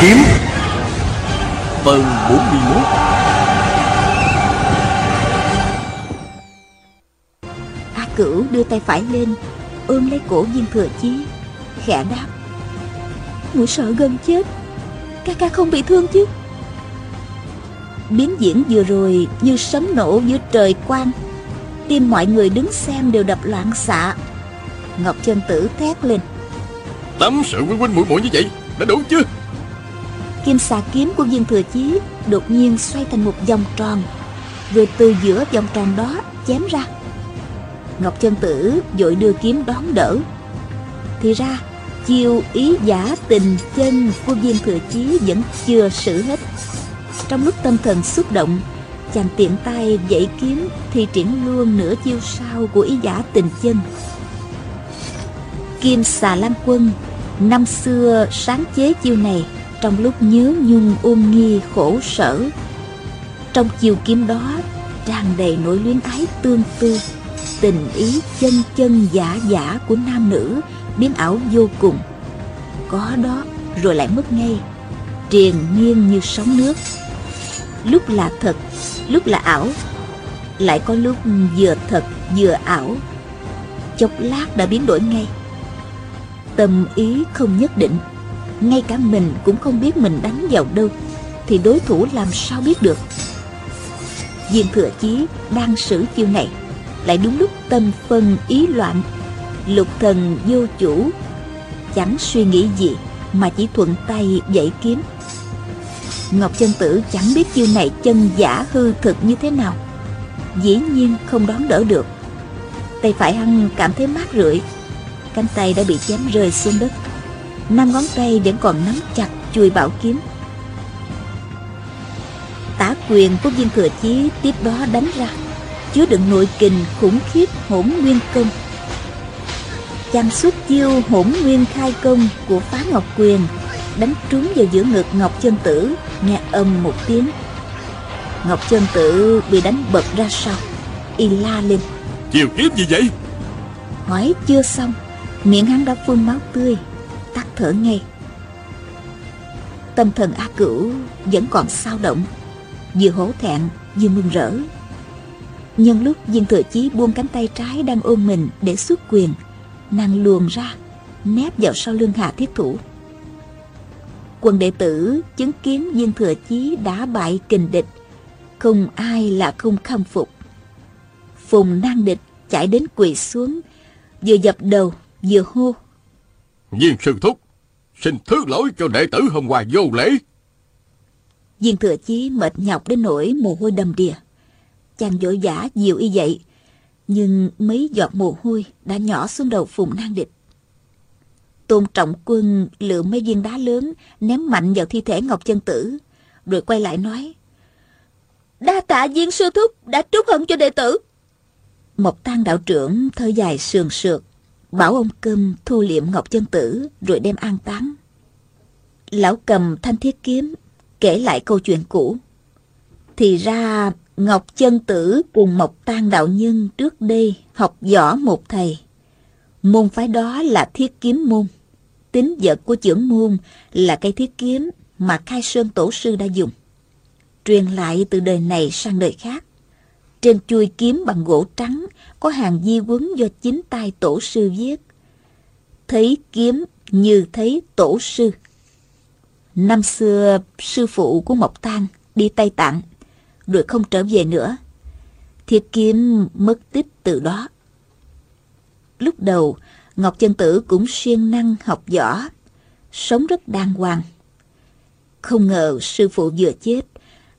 kiếm Phần 41 A Cửu đưa tay phải lên Ôm lấy cổ viên thừa chí Khẽ đáp. Mũi sợ gần chết Ca ca không bị thương chứ? Biến diễn vừa rồi Như sấm nổ giữa trời quang Tim mọi người đứng xem đều đập loạn xạ. Ngọc Chân Tử thét lên. Tắm sự quanh quanh mũi mũi như vậy Đã đủ chưa Kim xà kiếm của viên thừa chí Đột nhiên xoay thành một vòng tròn, Rồi từ giữa vòng tròn đó chém ra. Ngọc Chân Tử vội đưa kiếm đón đỡ. Thì ra, chiêu ý giả tình chân của viên thừa chí vẫn chưa xử hết. Trong lúc tâm thần xúc động, Chàng tiện tay dãy kiếm Thì triển luôn nửa chiêu sau của ý giả tình chân. Kim xà lan quân, Năm xưa sáng chế chiêu này. Trong lúc nhớ nhung ôm nghi khổ sở. Trong chiều kiếm đó, tràn đầy nỗi luyến ái tương tư, Tình ý chân chân giả giả của nam nữ Biến ảo vô cùng. Có đó, rồi lại mất ngay, Triền miên như sóng nước. Lúc là thật, Lúc là ảo, Lại có lúc vừa thật vừa ảo. Chốc lát đã biến đổi ngay. Tâm ý không nhất định. Ngay cả mình cũng không biết mình đánh vào đâu. Thì đối thủ làm sao biết được? Viên thừa chí đang xử chiêu này. Lại đúng lúc tâm phân ý loạn. Lục thần vô chủ. Chẳng suy nghĩ gì, Mà chỉ thuận tay dãy kiếm. Ngọc chân tử chẳng biết chiêu này chân giả hư thực như thế nào. Dĩ nhiên không đón đỡ được. Tay phải hăng cảm thấy mát rượi. Cánh tay đã bị chém rơi xuống đất. Năm ngón tay vẫn còn nắm chặt chuôi bảo kiếm. Tả quyền của viên thừa chí tiếp đó đánh ra. Chứa đựng nội kình khủng khiếp hỗn nguyên công. Chàng xuất chiêu hỗn nguyên khai công của phá ngọc quyền Đánh trúng vào giữa ngực Ngọc Chân Tử Nghe âm một tiếng. Ngọc Chân Tử bị đánh bật ra sau Y la lên. Chiều kiếm gì vậy? Hỏi chưa xong Miệng hắn đã phun máu tươi thở ngay. Tâm thần A Cửu Vẫn còn sao động, Vừa hổ thẹn vừa mừng rỡ. Nhân lúc viên thừa chí buông cánh tay trái Đang ôm mình để xuất quyền, Nàng luồn ra, Nép vào sau lưng Hà Thiết Thủ. Quân đệ tử chứng kiến viên thừa chí đã bại kình địch, Không ai là không khâm phục. Phùng nang địch chạy đến quỳ xuống, Vừa dập đầu, vừa hô. Viên sư thúc Xin thứ lỗi cho đệ tử hôm qua vô lễ. Viên thừa chí mệt nhọc đến nỗi mồ hôi đầm đìa. Chàng vội vã dịu y dậy, Nhưng mấy giọt mồ hôi đã nhỏ xuống đầu phùng nan địch. Tôn trọng quân lựa mấy viên đá lớn Ném mạnh vào thi thể Ngọc Chân Tử, Rồi quay lại nói, Đa tạ viên sư thúc đã trút hận cho đệ tử. Mộc tăng đạo trưởng thở dài sườn sượt. Bảo ông cơm thu liệm Ngọc Chân Tử Rồi đem an táng Lão cầm thanh thiết kiếm, Kể lại câu chuyện cũ Thì ra, Ngọc Chân Tử cùng Mộc Tang Đạo Nhân trước đây học võ một thầy. Môn phái đó là thiết kiếm môn. Tính vật của trưởng môn là cây thiết kiếm mà Khai Sơn Tổ Sư đã dùng. Truyền lại từ đời này sang đời khác. Trên chuôi kiếm bằng gỗ trắng có hàng di quấn do chính tay Tổ Sư viết. Thấy kiếm như thấy Tổ Sư. Năm xưa, sư phụ của Mộc Tang đi Tây Tạng rồi không trở về nữa. thiệt kiếm mất tích từ đó. Lúc đầu, Ngọc Chân Tử cũng siêng năng học võ, sống rất đàng hoàng. Không ngờ sư phụ vừa chết,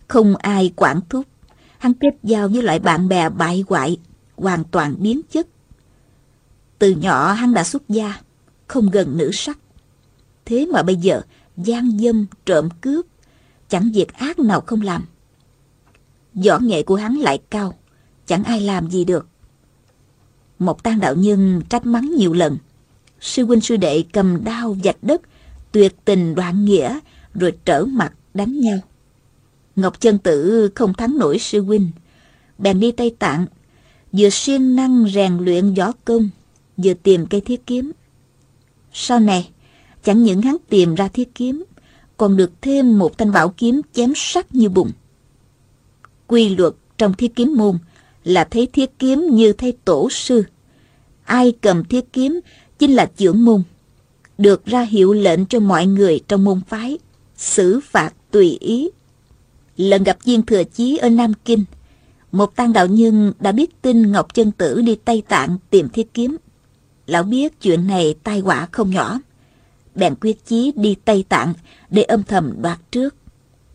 không ai quản thúc. Hắn kết giao với loại bạn bè bại hoại, hoàn toàn biến chất. Từ nhỏ hắn đã xuất gia, không gần nữ sắc. Thế mà bây giờ, gian dâm, trộm cướp, chẳng việc ác nào không làm. Võ nghệ của hắn lại cao, chẳng ai làm gì được. Một tan đạo nhân trách mắng nhiều lần. Sư huynh sư đệ cầm đao vạch đất, tuyệt tình đoạn nghĩa, rồi trở mặt đánh nhau. Ngọc Chân Tử không thắng nổi sư huynh, bèn đi Tây Tạng, vừa siêng năng rèn luyện võ công, vừa tìm cây thiết kiếm. Sau này, chẳng những hắn tìm ra thiết kiếm, còn được thêm một thanh bảo kiếm chém sắc như bụng. Quy luật trong thiết kiếm môn là thấy thiết kiếm như thấy tổ sư. Ai cầm thiết kiếm chính là trưởng môn, được ra hiệu lệnh cho mọi người trong môn phái, xử phạt tùy ý. Lần gặp viên thừa chí ở Nam Kinh, một tăng đạo nhân đã biết tin Ngọc Chân Tử đi Tây Tạng tìm thiết kiếm. Lão biết chuyện này tai họa không nhỏ. Bèn quyết chí đi Tây Tạng để âm thầm đoạt trước.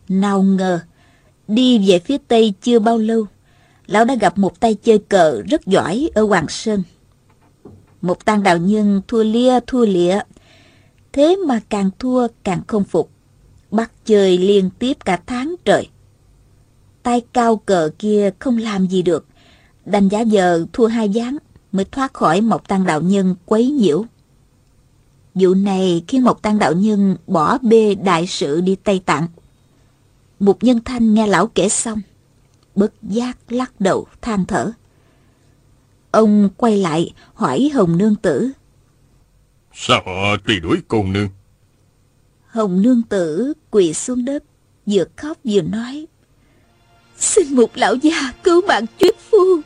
Nào ngờ, đi về phía Tây chưa bao lâu, lão đã gặp một tay chơi cờ rất giỏi ở Hoàng Sơn. Một tăng đạo nhân thua lia thua lịa, thế mà càng thua càng không phục. Bắt chơi liên tiếp cả tháng trời. Tay cao cờ kia không làm gì được, đành giá giờ thua hai gián mới thoát khỏi một tăng đạo nhân quấy nhiễu. Vụ này khiến một tăng đạo nhân bỏ bê đại sự đi Tây Tạng. Một nhân thanh nghe lão kể xong, bất giác lắc đầu than thở. Ông quay lại hỏi Hồng Nương Tử. Sao họ truy đuổi cô nương? Hồng Nương Tử quỳ xuống đất, vừa khóc vừa nói. Xin một lão già cứu mạng chuyết phu.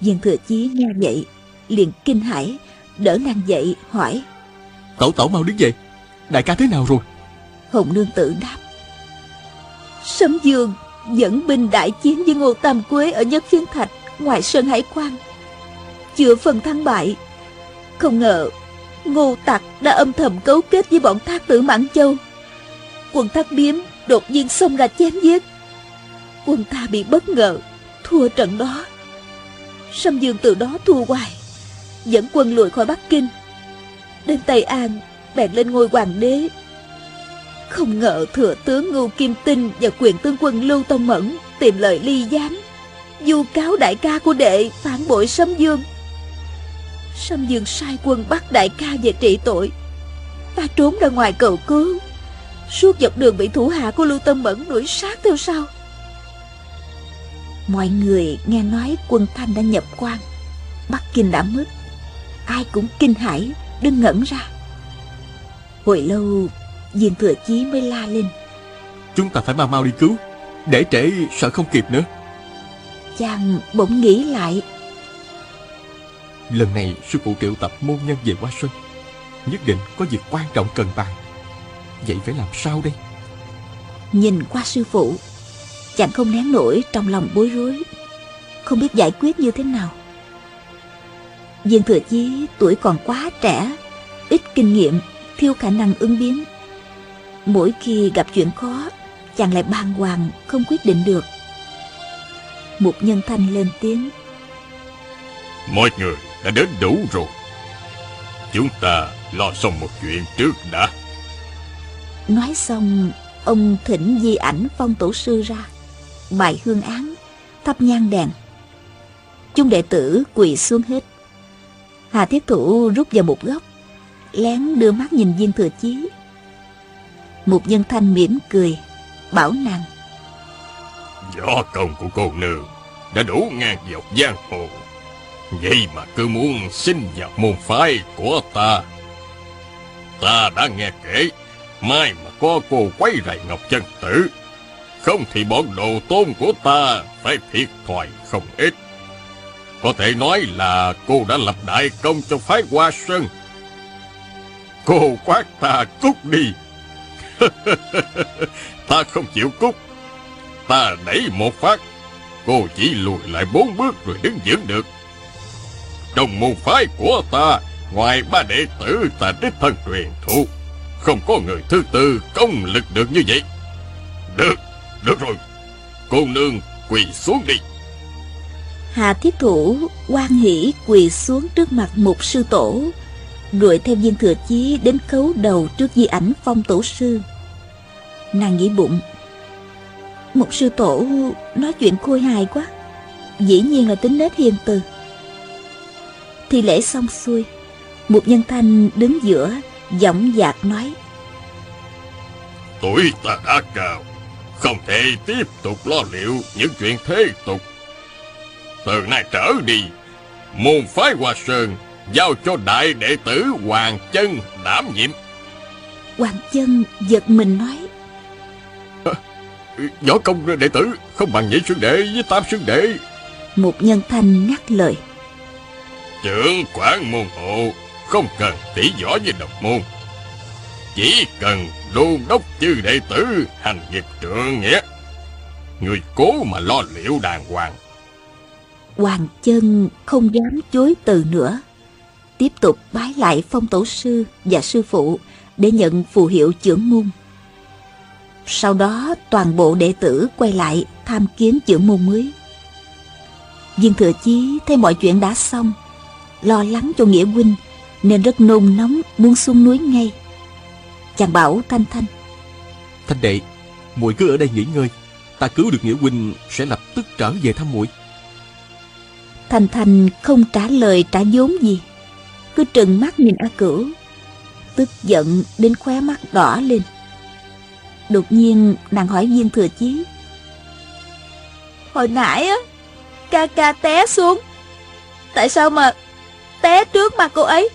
Viên thừa chí nghe vậy, liền kinh hãi, đỡ nàng dậy hỏi. Tẩu tẩu mau đứng dậy, đại ca thế nào rồi? Hồng Nương Tử đáp. Sấm Dương dẫn binh đại chiến với Ngô Tam Quế ở Nhất Phiến Thạch ngoài Sơn Hải Quan. Chưa phần thắng bại. Không ngờ Ngô Tặc đã âm thầm cấu kết với bọn thác tử Mãn Châu. Quân thác biếm đột nhiên xông ra chém giết. Quân ta bị bất ngờ, thua trận đó. Sâm Dương từ đó thua hoài, dẫn quân lùi khỏi Bắc Kinh. Đến Tây An, bèn lên ngôi hoàng đế không ngờ thừa tướng Ngưu Kim Tinh và quyền tướng quân Lưu Tông Mẫn tìm lời ly gián, du cáo đại ca của đệ phản bội Sâm Dương. Sâm Dương sai quân bắt đại ca về trị tội. Ta trốn ra ngoài cầu cứu. Suốt dọc đường bị thủ hạ của Lưu Tông Mẫn đuổi sát theo sau. Mọi người nghe nói quân Thanh đã nhập quan. Bắc Kinh đã mất. Ai cũng kinh hãi, đứng ngẩn ra. Hồi lâu Viên thừa chí mới la lên Chúng ta phải mau mau đi cứu Để trễ sợ không kịp nữa Chàng bỗng nghĩ lại Lần này sư phụ triệu tập môn nhân về Hoa Xuân Nhất định có việc quan trọng cần bàn Vậy phải làm sao đây Nhìn qua sư phụ Chàng không nén nổi trong lòng bối rối. Không biết giải quyết như thế nào. Viên thừa chí tuổi còn quá trẻ Ít kinh nghiệm Thiếu khả năng ứng biến. Mỗi khi gặp chuyện khó Chàng lại bàng hoàng không quyết định được. Một nhân thanh lên tiếng. Mọi người đã đến đủ rồi. Chúng ta lo xong một chuyện trước đã. Nói xong Ông thỉnh di ảnh phong tổ sư ra Bài hương án, Thắp nhang đèn. Chúng đệ tử quỳ xuống hết. Hà Thiết Thủ rút vào một góc, Lén đưa mắt nhìn viên thừa chí. Một nhân thanh mỉm cười, Bảo nàng Do công của cô nương Đã đủ ngang dọc giang hồ. Vậy mà cứ muốn xin vào môn phái của ta. Ta đã nghe kể, Mai mà có cô quấy rầy Ngọc Chân Tử không thì bọn đồ tôn của ta Phải thiệt thòi không ít Có thể nói là cô đã lập đại công cho phái Hoa Sơn Cô quát ta cút đi ta không chịu cút. Ta đẩy một phát, cô chỉ lùi lại bốn bước rồi đứng vững được. Trong môn phái của ta, ngoài ba đệ tử ta đích thân truyền thụ, không có người thứ tư công lực được như vậy. Được, được rồi, cô nương quỳ xuống đi. Hà thiết thủ quan hỷ quỳ xuống trước mặt một sư tổ đuổi theo viên thừa chí đến khấu đầu trước di ảnh phong tổ sư. Nàng nghĩ bụng. Một sư tổ nói chuyện khôi hài quá dĩ nhiên là tính nết hiền từ. Thì lễ xong xuôi một nhân thanh đứng giữa giọng dạc nói. Tuổi ta đã cao không thể tiếp tục lo liệu những chuyện thế tục. Từ nay trở đi môn phái hoa sơn giao cho đại đệ tử hoàng chân đảm nhiệm. Hoàng chân giật mình nói. Võ công đệ tử không bằng nhị xương đệ với tam xương đệ. Một nhân thanh ngắt lời. Trưởng quản môn hộ Không cần tỉ võ với độc môn chỉ cần đôn đốc chư đệ tử Hành nghiệp trượng nghĩa. Người cố mà lo liệu đàng hoàng. Hoàng chân không dám chối từ nữa. Tiếp tục bái lại phong tổ sư và sư phụ Để nhận phù hiệu trưởng môn. Sau đó toàn bộ đệ tử quay lại tham kiến trưởng môn mới. Viên Thừa Chí thấy mọi chuyện đã xong, Lo lắng cho Nghĩa huynh Nên rất nôn nóng muốn xuống núi ngay. Chàng bảo Thanh Thanh. Thanh đệ muội cứ ở đây nghỉ ngơi. Ta cứu được Nghĩa huynh Sẽ lập tức trở về thăm muội. Thanh Thanh không trả lời trả vốn gì. Cứ trừng mắt nhìn A Cửu Tức giận đến khóe mắt đỏ lên. Đột nhiên nàng hỏi viên thừa chí Hồi nãy á Ca ca té xuống. Tại sao mà Té trước mặt cô ấy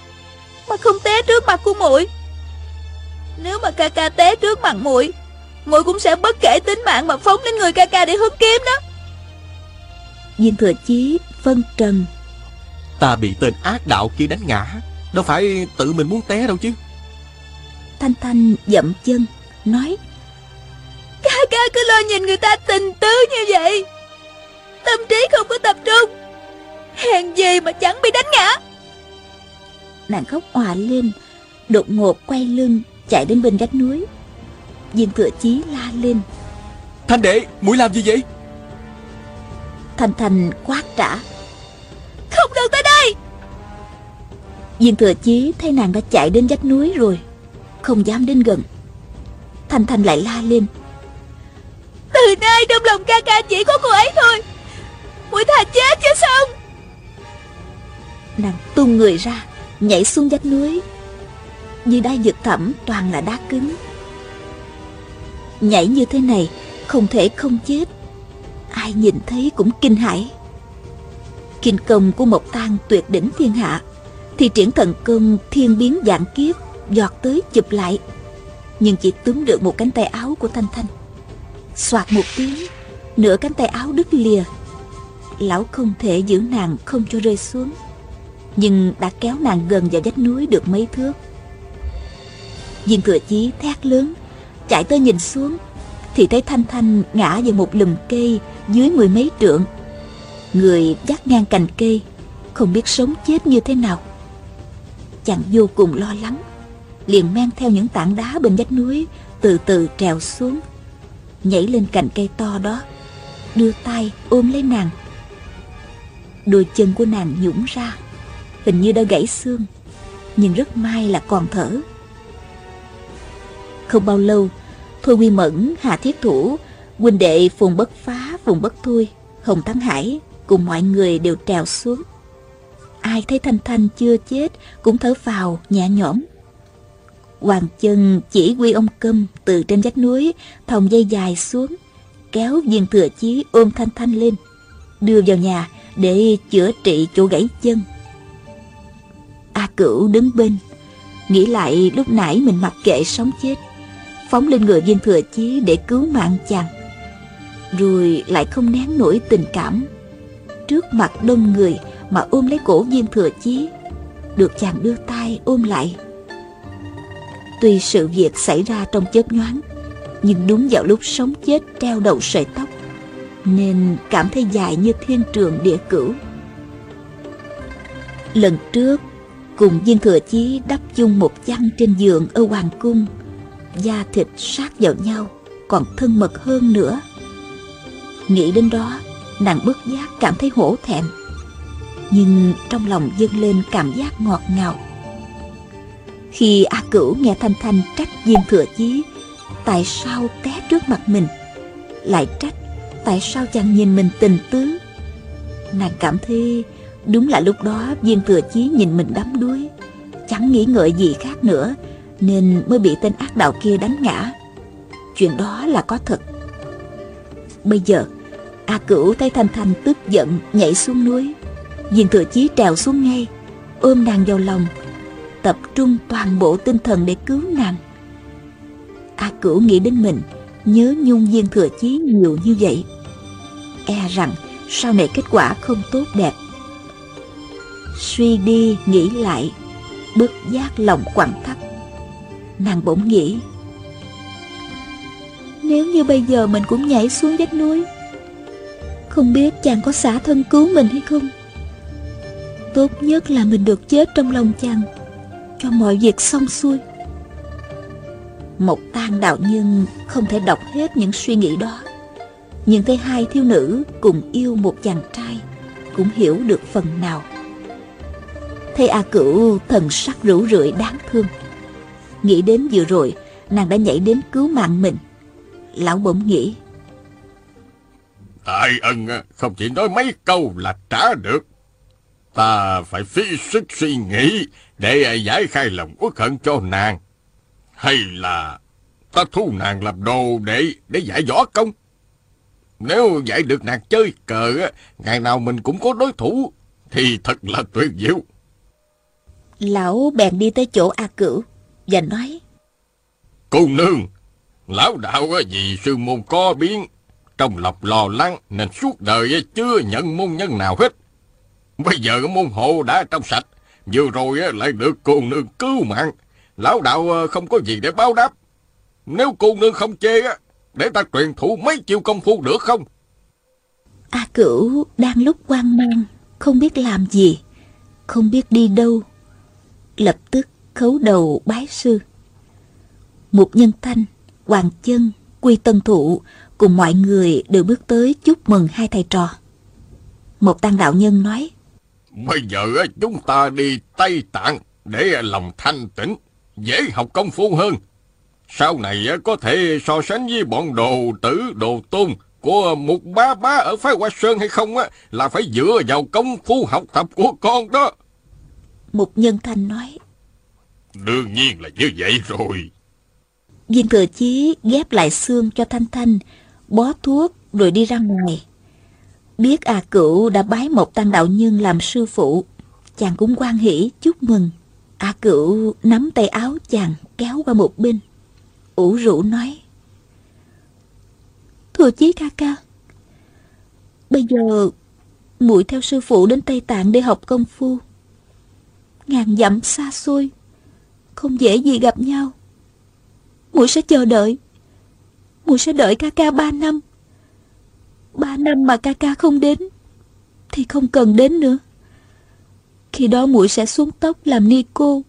Mà không té trước mặt của muội Nếu mà ca ca té trước mặt muội muội cũng sẽ bất kể tính mạng Mà phóng đến người ca ca để hứng kiếm đó. Viên thừa chí phân trần. Ta bị tên ác đạo kia đánh ngã Đâu phải tự mình muốn té đâu chứ. Thanh Thanh dậm chân Nói Ca ca cứ lo nhìn người ta tình tứ như vậy. Tâm trí không có tập trung. Hèn gì mà chẳng bị đánh ngã. Nàng khóc òa lên Đột ngột quay lưng Chạy đến bên vách núi. Viên thừa chí la lên. Thanh đệ, mũi làm gì vậy? Thanh Thanh quát trả. Không được tới đây! Viên thừa chí thấy nàng đã chạy đến vách núi rồi Không dám đến gần. Thanh Thanh lại la lên. Từ nay trong lòng ca ca chỉ có cô ấy thôi. Mũi thà chết chứ xong Nàng tung người ra Nhảy xuống vách núi như đá vực thẳm toàn là đá cứng. Nhảy như thế này, Không thể không chết. Ai nhìn thấy cũng kinh hãi. Kinh công của Mộc Tang tuyệt đỉnh thiên hạ, Thì triển thần công thiên biến dạng kiếp Giọt tới chụp lại. Nhưng chỉ túm được một cánh tay áo của Thanh Thanh. Soạt một tiếng, Nửa cánh tay áo đứt lìa. Lão không thể giữ nàng không cho rơi xuống. Nhưng đã kéo nàng gần vào vách núi được mấy thước. Viên thừa chí thét lớn, Chạy tới nhìn xuống, Thì thấy Thanh Thanh ngã vào một lùm cây Dưới mười mấy trượng. Người dắt ngang cành cây Không biết sống chết như thế nào. Chàng vô cùng lo lắng, Liền men theo những tảng đá bên vách núi, Từ từ trèo xuống, Nhảy lên cành cây to đó, Đưa tay ôm lấy nàng. Đôi chân của nàng nhũng ra, Hình như đã gãy xương, Nhưng rất may là còn thở. Không bao lâu Thôi Quy Mẫn, Hà Thiết Thủ huynh đệ Phùng Bất Phá, Phùng Bất Thôi Hồng Thắng Hải cùng mọi người đều trèo xuống. Ai thấy thanh thanh chưa chết cũng thở phào nhẹ nhõm. Hoàng chân chỉ quy ông câm từ trên vách núi thòng dây dài xuống kéo viên thừa chí ôm thanh thanh lên đưa vào nhà để chữa trị chỗ gãy chân. A cửu đứng bên nghĩ lại lúc nãy mình mặc kệ sống chết phóng lên người viên thừa chí để cứu mạng chàng, rồi lại không nén nổi tình cảm. Trước mặt đông người mà ôm lấy cổ viên thừa chí, được chàng đưa tay ôm lại. Tuy sự việc xảy ra trong chớp nhoáng, nhưng đúng vào lúc sống chết treo đầu sợi tóc, nên cảm thấy dài như thiên trường địa cửu. Lần trước, cùng viên thừa chí đắp chung một chăn trên giường ở hoàng cung da thịt sát vào nhau, còn thân mật hơn nữa. Nghĩ đến đó, nàng bất giác cảm thấy hổ thẹn. Nhưng trong lòng dâng lên cảm giác ngọt ngào. Khi a cửu nghe thanh thanh trách diêm thừa chí, tại sao té trước mặt mình, lại trách tại sao chàng nhìn mình tình tứ? Nàng cảm thấy đúng là lúc đó viên thừa chí nhìn mình đắm đuối, chẳng nghĩ ngợi gì khác nữa nên mới bị tên ác đạo kia đánh ngã chuyện đó là có thật bây giờ A Cửu thấy Thanh Thanh tức giận nhảy xuống núi Diện thừa chí trèo xuống ngay Ôm nàng vào lòng Tập trung toàn bộ tinh thần để cứu nàng A Cửu nghĩ đến mình nhớ nhung viên thừa chí nhiều như vậy. E rằng sau này kết quả không tốt đẹp. Suy đi nghĩ lại, bất giác lòng quặn thắt. Nàng bỗng nghĩ, nếu như bây giờ mình cũng nhảy xuống vách núi, không biết chàng có xả thân cứu mình hay không? Tốt nhất là mình được chết trong lòng chàng, cho mọi việc xong xuôi. Một tang đạo nhân không thể đọc hết những suy nghĩ đó Nhưng thấy hai thiếu nữ cùng yêu một chàng trai Cũng hiểu được phần nào Thấy A Cửu thần sắc rũ rượi đáng thương Nghĩ đến vừa rồi Nàng đã nhảy đến cứu mạng mình. Lão bỗng nghĩ. Đại ân không chỉ nói mấy câu là trả được. Ta phải phí sức suy nghĩ Để giải khai lòng uất hận cho nàng. Hay là ta thu nàng làm đồ để để dạy võ công? Nếu dạy được nàng chơi cờ, ngày nào mình cũng có đối thủ, thì thật là tuyệt diệu. Lão bèn đi tới chỗ A Cửu và nói. Cô nương, lão đạo vì sư môn có biến, trong lọc lo lắng nên suốt đời chưa nhận môn nhân nào hết. Bây giờ môn hộ đã trong sạch, vừa rồi lại được cô nương cứu mạng, Lão đạo ờ, không có gì để báo đáp. Nếu cô nương không chê để ta truyền thụ mấy chiêu công phu được không? A Cửu đang lúc hoang mang, không biết làm gì, không biết đi đâu. Lập tức khấu đầu bái sư. Một nhân thanh, Hoàng Chân, Quy Tân Thụ cùng mọi người đều bước tới chúc mừng hai thầy trò. Một tăng đạo nhân nói, Bây giờ chúng ta đi Tây Tạng để lòng thanh tĩnh dễ học công phu hơn. Sau này có thể so sánh với bọn đồ tử, đồ tôn của một bá bá ở phái Hoa Sơn hay không á, là phải dựa vào công phu học tập của con đó. Một nhân thanh nói. Đương nhiên là như vậy rồi. Viên thừa chí ghép lại xương cho Thanh Thanh, bó thuốc rồi đi ra ngoài. Biết à cửu đã bái một tăng đạo nhân làm sư phụ, chàng cũng quan hỷ chúc mừng. A cửu nắm tay áo chàng kéo qua một bên. ủ rũ nói. Thừa chí ca ca. Bây giờ muội theo sư phụ đến Tây Tạng để học công phu. Ngàn dặm xa xôi, không dễ gì gặp nhau. Muội sẽ chờ đợi. Muội sẽ đợi ca ca ba năm. Ba năm mà ca ca không đến, thì không cần đến nữa. Khi đó muội sẽ xuống tóc làm ni cô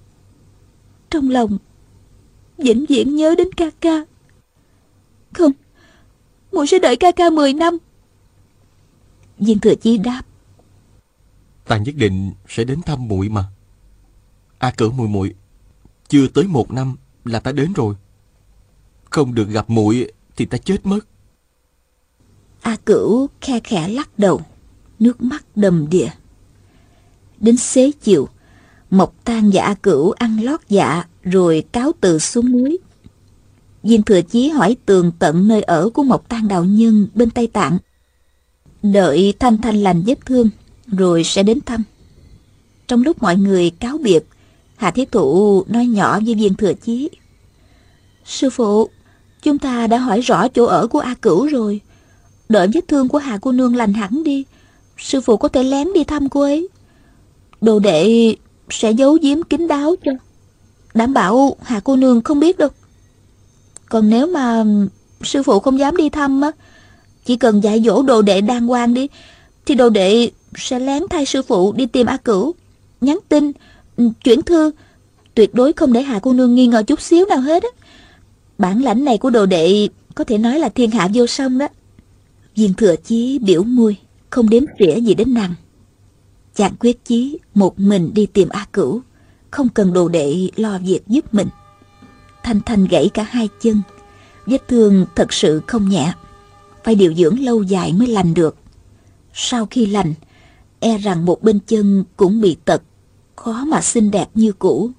Trong lòng vĩnh viễn nhớ đến ca ca Không muội sẽ đợi ca ca 10 năm Viên thừa chi đáp Ta nhất định sẽ đến thăm muội mà A cử muội muội chưa tới một năm là ta đến rồi Không được gặp muội thì ta chết mất A cửu khe khẽ lắc đầu Nước mắt đầm đìa Đến xế chiều, Mộc Tan và A Cửu ăn lót dạ rồi cáo từ xuống núi. Viên Thừa Chí hỏi tường tận nơi ở của Mộc Tan đạo nhân bên Tây Tạng. Đợi Thanh Thanh lành vết thương rồi sẽ đến thăm. Trong lúc mọi người cáo biệt, Hà Thiết Thụ nói nhỏ với Viên Thừa Chí. Sư phụ, chúng ta đã hỏi rõ chỗ ở của A Cửu rồi. Đợi vết thương của Hà cô nương lành hẳn đi. Sư phụ có thể lén đi thăm cô ấy. Đồ đệ sẽ giấu giếm kín đáo cho Đảm bảo Hà cô nương không biết đâu Còn nếu mà sư phụ không dám đi thăm á Chỉ cần dạy dỗ đồ đệ đàng hoàng đi Thì đồ đệ sẽ lén thay sư phụ đi tìm A Cửu Nhắn tin, Ừ, chuyển thư. Tuyệt đối không để Hà cô nương nghi ngờ chút xíu nào hết á. Bản lãnh này của đồ đệ có thể nói là thiên hạ vô song đó. Viên thừa chí biểu môi Không đếm xỉa gì đến nàng. Chàng quyết chí một mình đi tìm A Cửu, không cần đồ đệ lo việc giúp mình. Thanh Thanh gãy cả hai chân, vết thương thật sự không nhẹ, phải điều dưỡng lâu dài mới lành được. Sau khi lành, e rằng một bên chân cũng bị tật, khó mà xinh đẹp như cũ.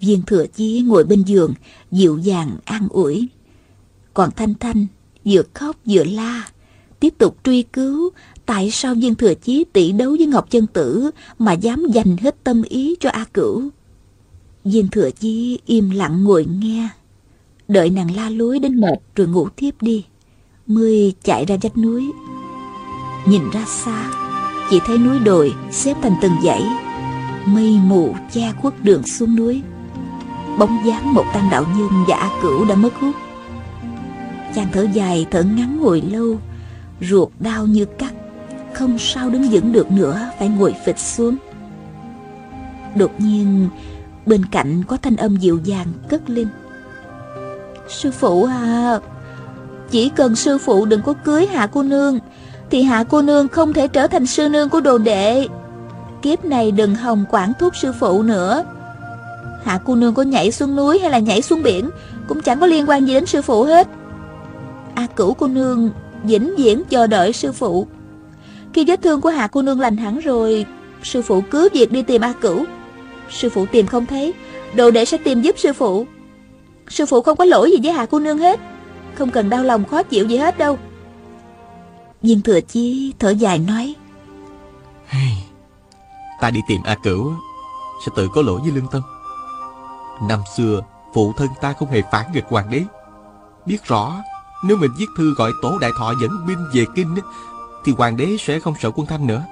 Viên thừa chí ngồi bên giường, dịu dàng an ủi. Còn Thanh Thanh vừa khóc vừa la, tiếp tục truy cứu Tại sao viên thừa chí tỷ đấu với Ngọc Chân Tử mà dám dành hết tâm ý cho A Cửu? Viên thừa chí im lặng ngồi nghe. Đợi nàng la lối đến mệt rồi ngủ tiếp đi Mươi chạy ra vách núi Nhìn ra xa Chỉ thấy núi đồi xếp thành từng dãy Mây mù che khuất đường xuống núi. Bóng dáng một tăng đạo nhân và A Cửu đã mất hút. Chàng thở dài, thở ngắn hồi lâu, Ruột đau như cắt, Không sao đứng vững được nữa, Phải ngồi phịch xuống. Đột nhiên, Bên cạnh có thanh âm dịu dàng cất lên. Sư phụ à Chỉ cần sư phụ đừng có cưới hạ cô nương, Thì hạ cô nương không thể trở thành sư nương của đồ đệ. Kiếp này đừng hòng quản thúc sư phụ nữa. Hạ cô nương có nhảy xuống núi hay là nhảy xuống biển Cũng chẳng có liên quan gì đến sư phụ hết. A cửu cô nương vĩnh viễn chờ đợi sư phụ. Khi vết thương của Hạ cô nương lành hẳn rồi Sư phụ cứ việc đi tìm A cửu. Sư phụ tìm không thấy Đồ đệ sẽ tìm giúp sư phụ. Sư phụ không có lỗi gì với Hạ cô nương hết Không cần đau lòng khó chịu gì hết đâu. Viên thừa chi thở dài nói hey, Ta đi tìm A Cửu, Sẽ tự có lỗi với lương tâm. Năm xưa, Phụ thân ta không hề phản nghịch hoàng đế. Biết rõ, Nếu mình viết thư gọi tổ đại thọ dẫn binh về kinh Thì hoàng đế sẽ không sợ quân thanh nữa.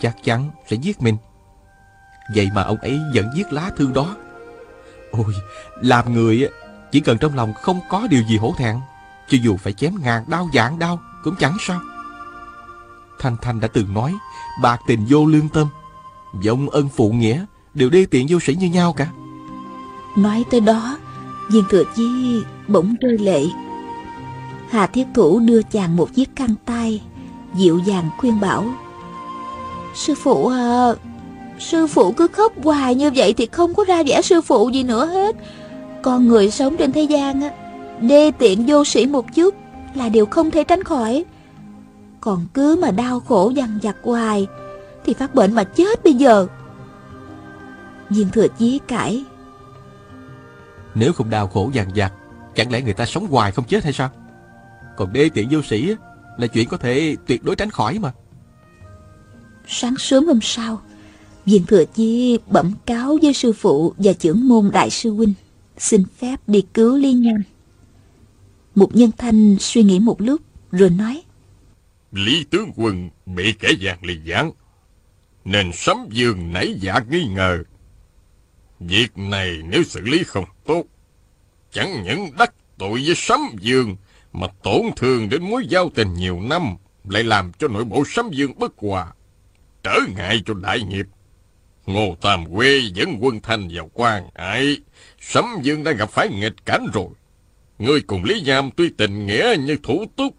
Chắc chắn sẽ giết mình. Vậy mà ông ấy vẫn viết lá thư đó. Ôi, Làm người Chỉ cần trong lòng không có điều gì hổ thẹn, Cho dù phải chém ngàn đau dạng đau Cũng chẳng sao. Thanh Thanh đã từng nói, Bạc tình vô lương tâm. Vọng ân phụ nghĩa, Đều đê tiện vô sĩ như nhau cả. Nói tới đó, Viên thừa chi bỗng rơi lệ. Hà thiết thủ đưa chàng một chiếc khăn tay, Dịu dàng khuyên bảo. Sư phụ à Sư phụ cứ khóc hoài như vậy Thì không có ra vẻ sư phụ gì nữa hết. Con người sống trên thế gian á, Đê tiện vô sĩ một chút Là điều không thể tránh khỏi. Còn cứ mà đau khổ dằn vặt hoài thì phát bệnh mà chết bây giờ Viên thừa chí cãi Nếu không đau khổ dằn vặt Chẳng lẽ người ta sống hoài không chết hay sao Còn đê tiện vô sĩ Là chuyện có thể tuyệt đối tránh khỏi mà Sáng sớm hôm sau Viên Thừa Chi bẩm cáo với sư phụ và trưởng môn đại sư huynh, xin phép đi cứu Lý Nhân. Mục Nhân Thanh suy nghĩ một lúc rồi nói. Lý tướng quân bị kẻ gian lì gián, nên sấm dương nảy dạ nghi ngờ. Việc này nếu xử lý không tốt, chẳng những đắc tội với sấm dương mà tổn thương đến mối giao tình nhiều năm, lại làm cho nội bộ sấm dương bất hòa, trở ngại cho đại nghiệp. Ngô Tam Quê dẫn quân thanh vào quan ải. Sấm Dương đã gặp phải nghịch cảnh rồi. Ngươi cùng Lý Nham tuy tình nghĩa như thủ túc,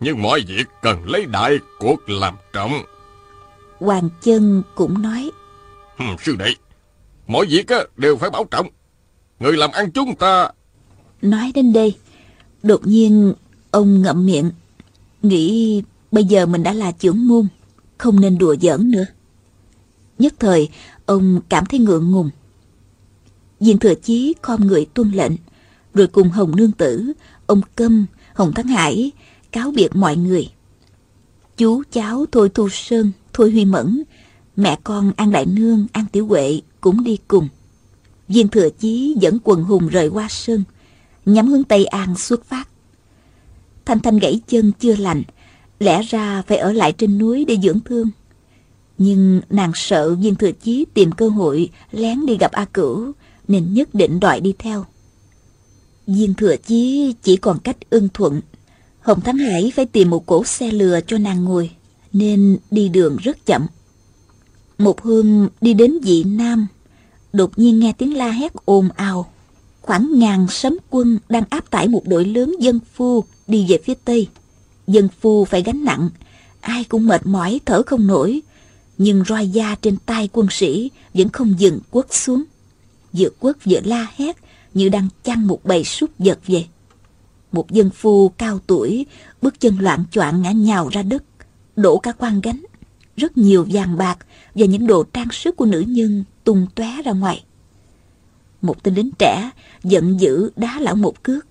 nhưng mọi việc cần lấy đại cuộc làm trọng. Hoàng Chân cũng nói. Hừm, sư đệ, mọi việc á, đều phải bảo trọng. Người làm ăn chúng ta... Nói đến đây, đột nhiên ông ngậm miệng, nghĩ bây giờ mình đã là trưởng môn, không nên đùa giỡn nữa. Nhất thời, ông cảm thấy ngượng ngùng. Diện thừa chí khom người tuân lệnh, rồi cùng Hồng Nương Tử, ông Câm, Hồng Thắng Hải cáo biệt mọi người. Chú cháu Thôi Thu Sơn, Thôi Huy Mẫn, mẹ con An Đại Nương, An Tiểu Huệ cũng đi cùng. Viên Thừa Chí dẫn quần hùng rời qua sơn, nhắm hướng Tây An xuất phát. Thanh Thanh gãy chân chưa lành, lẽ ra phải ở lại trên núi để dưỡng thương. Nhưng nàng sợ viên thừa chí tìm cơ hội lén đi gặp A Cửu, nên nhất định đòi đi theo. Viên thừa chí chỉ còn cách ưng thuận. Hồng Thắng Hải phải tìm một cỗ xe lừa cho nàng ngồi, nên đi đường rất chậm. Một hôm đi đến dị Nam, đột nhiên nghe tiếng la hét ồn ào. Khoảng ngàn sấm quân đang áp tải một đội lớn dân phu đi về phía Tây. Dân phu phải gánh nặng, ai cũng mệt mỏi thở không nổi, nhưng roi da trên tay quân sĩ vẫn không dừng quất xuống. Vừa quất vừa la hét như đang chăn một bầy súc vật về. Một dân phu cao tuổi, bước chân loạn choạng ngã nhào ra đất, đổ cả quan gánh. Rất nhiều vàng bạc và những đồ trang sức của nữ nhân tung tóe ra ngoài. Một tên lính trẻ giận dữ đá lão một cước.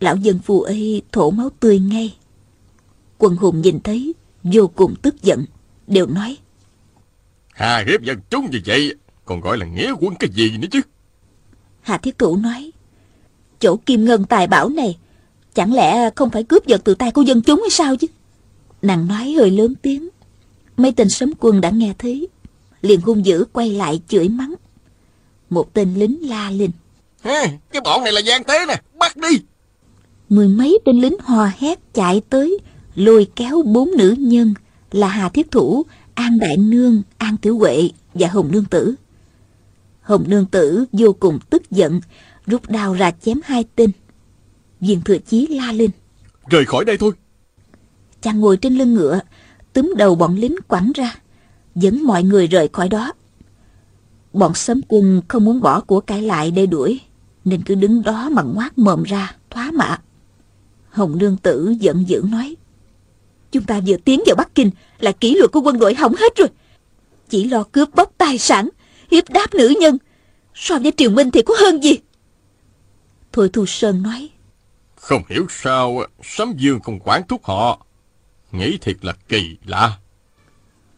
Lão dân phu ấy thổ máu tươi ngay. Quần hùng nhìn thấy vô cùng tức giận, đều nói Hà hiếp dân chúng như vậy Còn gọi là nghĩa quân cái gì nữa chứ Hà Thiết Thủ nói chỗ kim ngân tài bảo này Chẳng lẽ không phải cướp giật từ tay của dân chúng hay sao chứ Nàng nói hơi lớn tiếng. Mấy tên sấm quân đã nghe thấy. Liền hung dữ quay lại chửi mắng. Một tên lính la lên. Cái bọn này là gian tế nè Bắt đi. Mười mấy tên lính hò hét chạy tới Lôi kéo bốn nữ nhân Là Hà Thiết Thủ An Đại Nương, An Tiểu Huệ và Hồng Nương Tử. Hồng Nương Tử vô cùng tức giận Rút đao ra chém hai tên. Viên Thừa Chí la lên. Rời khỏi đây thôi Chàng ngồi trên lưng ngựa, Túm đầu bọn lính quẳng ra, Dẫn mọi người rời khỏi đó. Bọn sấm quân không muốn bỏ của cải lại để đuổi, Nên cứ đứng đó mà ngoác mồm ra, Thoá mạ Hồng Nương Tử giận dữ nói, Chúng ta vừa tiến vào Bắc Kinh Là kỷ luật của quân đội hỏng hết rồi. Chỉ lo cướp bóc tài sản, Hiếp đáp nữ nhân, So với Triều Minh thì có hơn gì? Thôi Thu Sơn nói, Không hiểu sao Sấm Dương không quản thúc họ Nghĩ thiệt là kỳ lạ.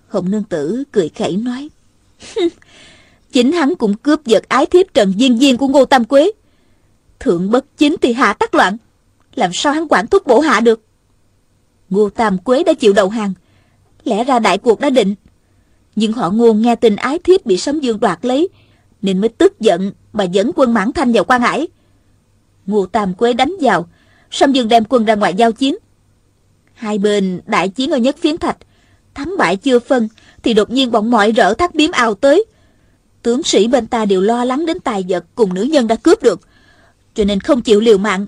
Hồng Nương Tử cười khẩy nói, Chính hắn cũng cướp giật ái thiếp Trần Diên Diên của Ngô Tam Quế. Thượng bất chính thì hạ tắc loạn, Làm sao hắn quản thúc bổ hạ được? Ngô Tam Quế đã chịu đầu hàng, Lẽ ra đại cuộc đã định. Nhưng họ ngô nghe tin ái thiếp bị Sấm Dương đoạt lấy, Nên mới tức giận Mà dẫn quân mãn thanh vào quan Hải. Ngô Tam Quế đánh vào, Sấm Dương đem quân ra ngoài giao chiến. Hai bên đại chiến ở nhất phiến thạch. Thắng bại chưa phân, Thì đột nhiên bọn mọi rỡ thác biếm ào tới. Tướng sĩ bên ta đều lo lắng đến tài vật Cùng nữ nhân đã cướp được, Cho nên không chịu liều mạng.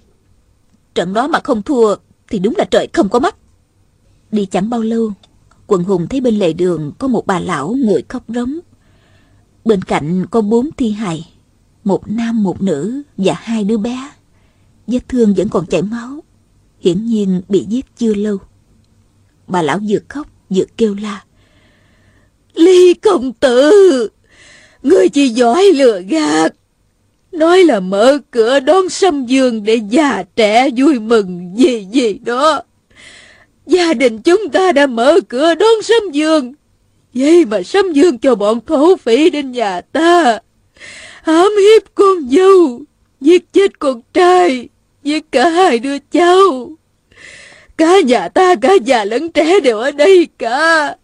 Trận đó mà không thua Thì đúng là trời không có mắt. Đi chẳng bao lâu, Quần hùng thấy bên lề đường Có một bà lão ngồi khóc rống. Bên cạnh có bốn thi hài, Một nam một nữ Và hai đứa bé. Vết thương vẫn còn chảy máu. Hiển nhiên bị giết chưa lâu. Bà lão vừa khóc vừa kêu la. Ly công tử Người chỉ giỏi lừa gạt. Nói là mở cửa đón sâm dương Để già trẻ vui mừng gì gì đó. Gia đình chúng ta đã mở cửa đón sâm dương. Vậy mà sâm dương cho bọn thổ phỉ đến nhà ta. Hãm hiếp con dâu, Giết chết con trai. Giết cả hai đứa cháu. Cả nhà ta, cả già lẫn trẻ đều ở đây cả.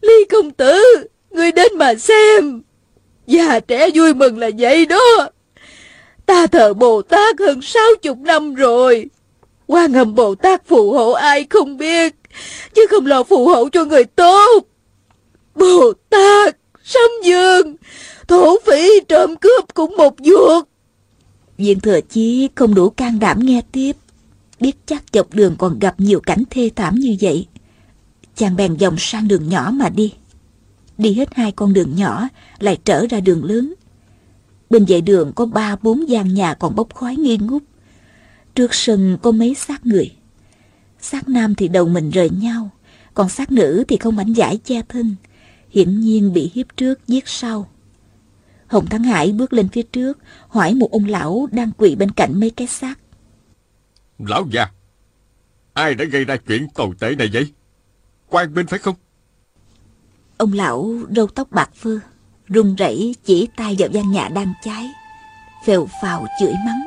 Ly công tử, Người đến mà xem. Già trẻ vui mừng là vậy đó. Ta thờ Bồ Tát hơn sáu chục năm rồi. Quan hầm Bồ Tát phù hộ ai không biết, Chứ không lo phù hộ cho người tốt. Bồ Tát Sâm Dương, Thổ phỉ trộm cướp cũng một ruột. Viện thừa chí không đủ can đảm nghe tiếp. Biết chắc dọc đường còn gặp nhiều cảnh thê thảm như vậy. Chàng bèn dòng sang đường nhỏ mà đi. Đi hết hai con đường nhỏ, Lại trở ra đường lớn. Bên vệ đường có ba, bốn gian nhà còn bốc khói nghi ngút. Trước sân có mấy xác người. Xác nam thì đầu mình rời nhau, Còn xác nữ thì không mảnh giải che thân. Hiển nhiên bị hiếp trước, giết sau. Hồng Thắng Hải bước lên phía trước Hỏi một ông lão đang quỳ bên cạnh mấy cái xác. Lão già Ai đã gây ra chuyện tồi tệ này vậy? Quan binh phải không? Ông lão râu tóc bạc phơ run rẩy chỉ tay vào gian nhà đang cháy phèo phào chửi mắng.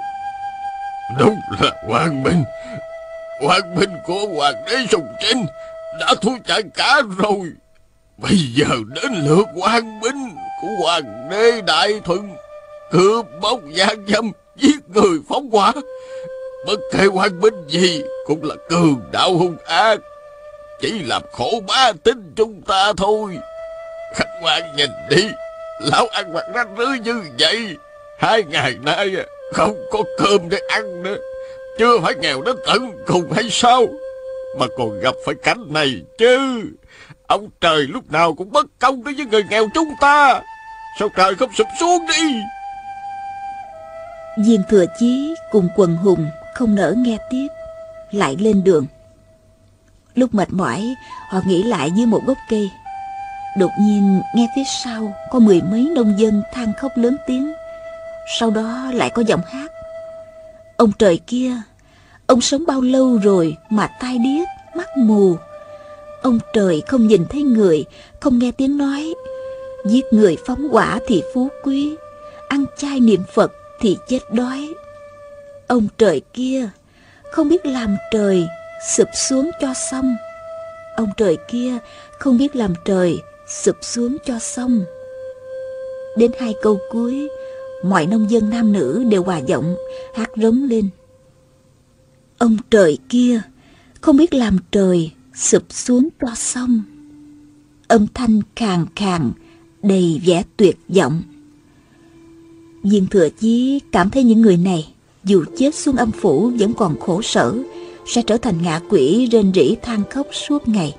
Đúng là quan binh. Quan binh của hoàng đế sùng trinh Đã thua chạy cả rồi. Bây giờ đến lượt quan binh của hoàng đế đại thuận Cướp bóc gian dâm Giết người phóng hỏa. Bất kể quan binh gì Cũng là cường đạo hung ác, Chỉ làm khổ bá tính chúng ta thôi. Khách quan nhìn đi, Lão ăn mặc rách rưới như vậy, Hai ngày nay không có cơm để ăn nữa. Chưa phải nghèo đến tận cùng hay sao? Mà còn gặp phải cảnh này chứ. Ông trời lúc nào cũng bất công đối với người nghèo chúng ta. Sao trời không sụp xuống đi? Viên thừa chí cùng quần hùng không nỡ nghe tiếp, Lại lên đường. Lúc mệt mỏi, Họ nghỉ lại dưới một gốc cây. Đột nhiên, nghe phía sau Có mười mấy nông dân than khóc lớn tiếng. Sau đó lại có giọng hát. Ông trời kia, Ông sống bao lâu rồi mà tai điếc, Mắt mù? Ông trời không nhìn thấy người, Không nghe tiếng nói. Giết người phóng quả thì phú quý Ăn chay niệm Phật thì chết đói Ông trời kia không biết làm trời sụp xuống cho xong. Ông trời kia không biết làm trời sụp xuống cho xong. Đến hai câu cuối, mọi nông dân nam nữ đều hòa giọng hát rống lên. Ông trời kia không biết làm trời sụp xuống cho xong. Âm thanh khàn khàn, đầy vẻ tuyệt vọng. Viên thừa chí cảm thấy những người này dù chết xuống âm phủ vẫn còn khổ sở, sẽ trở thành ngạ quỷ rên rỉ than khóc suốt ngày.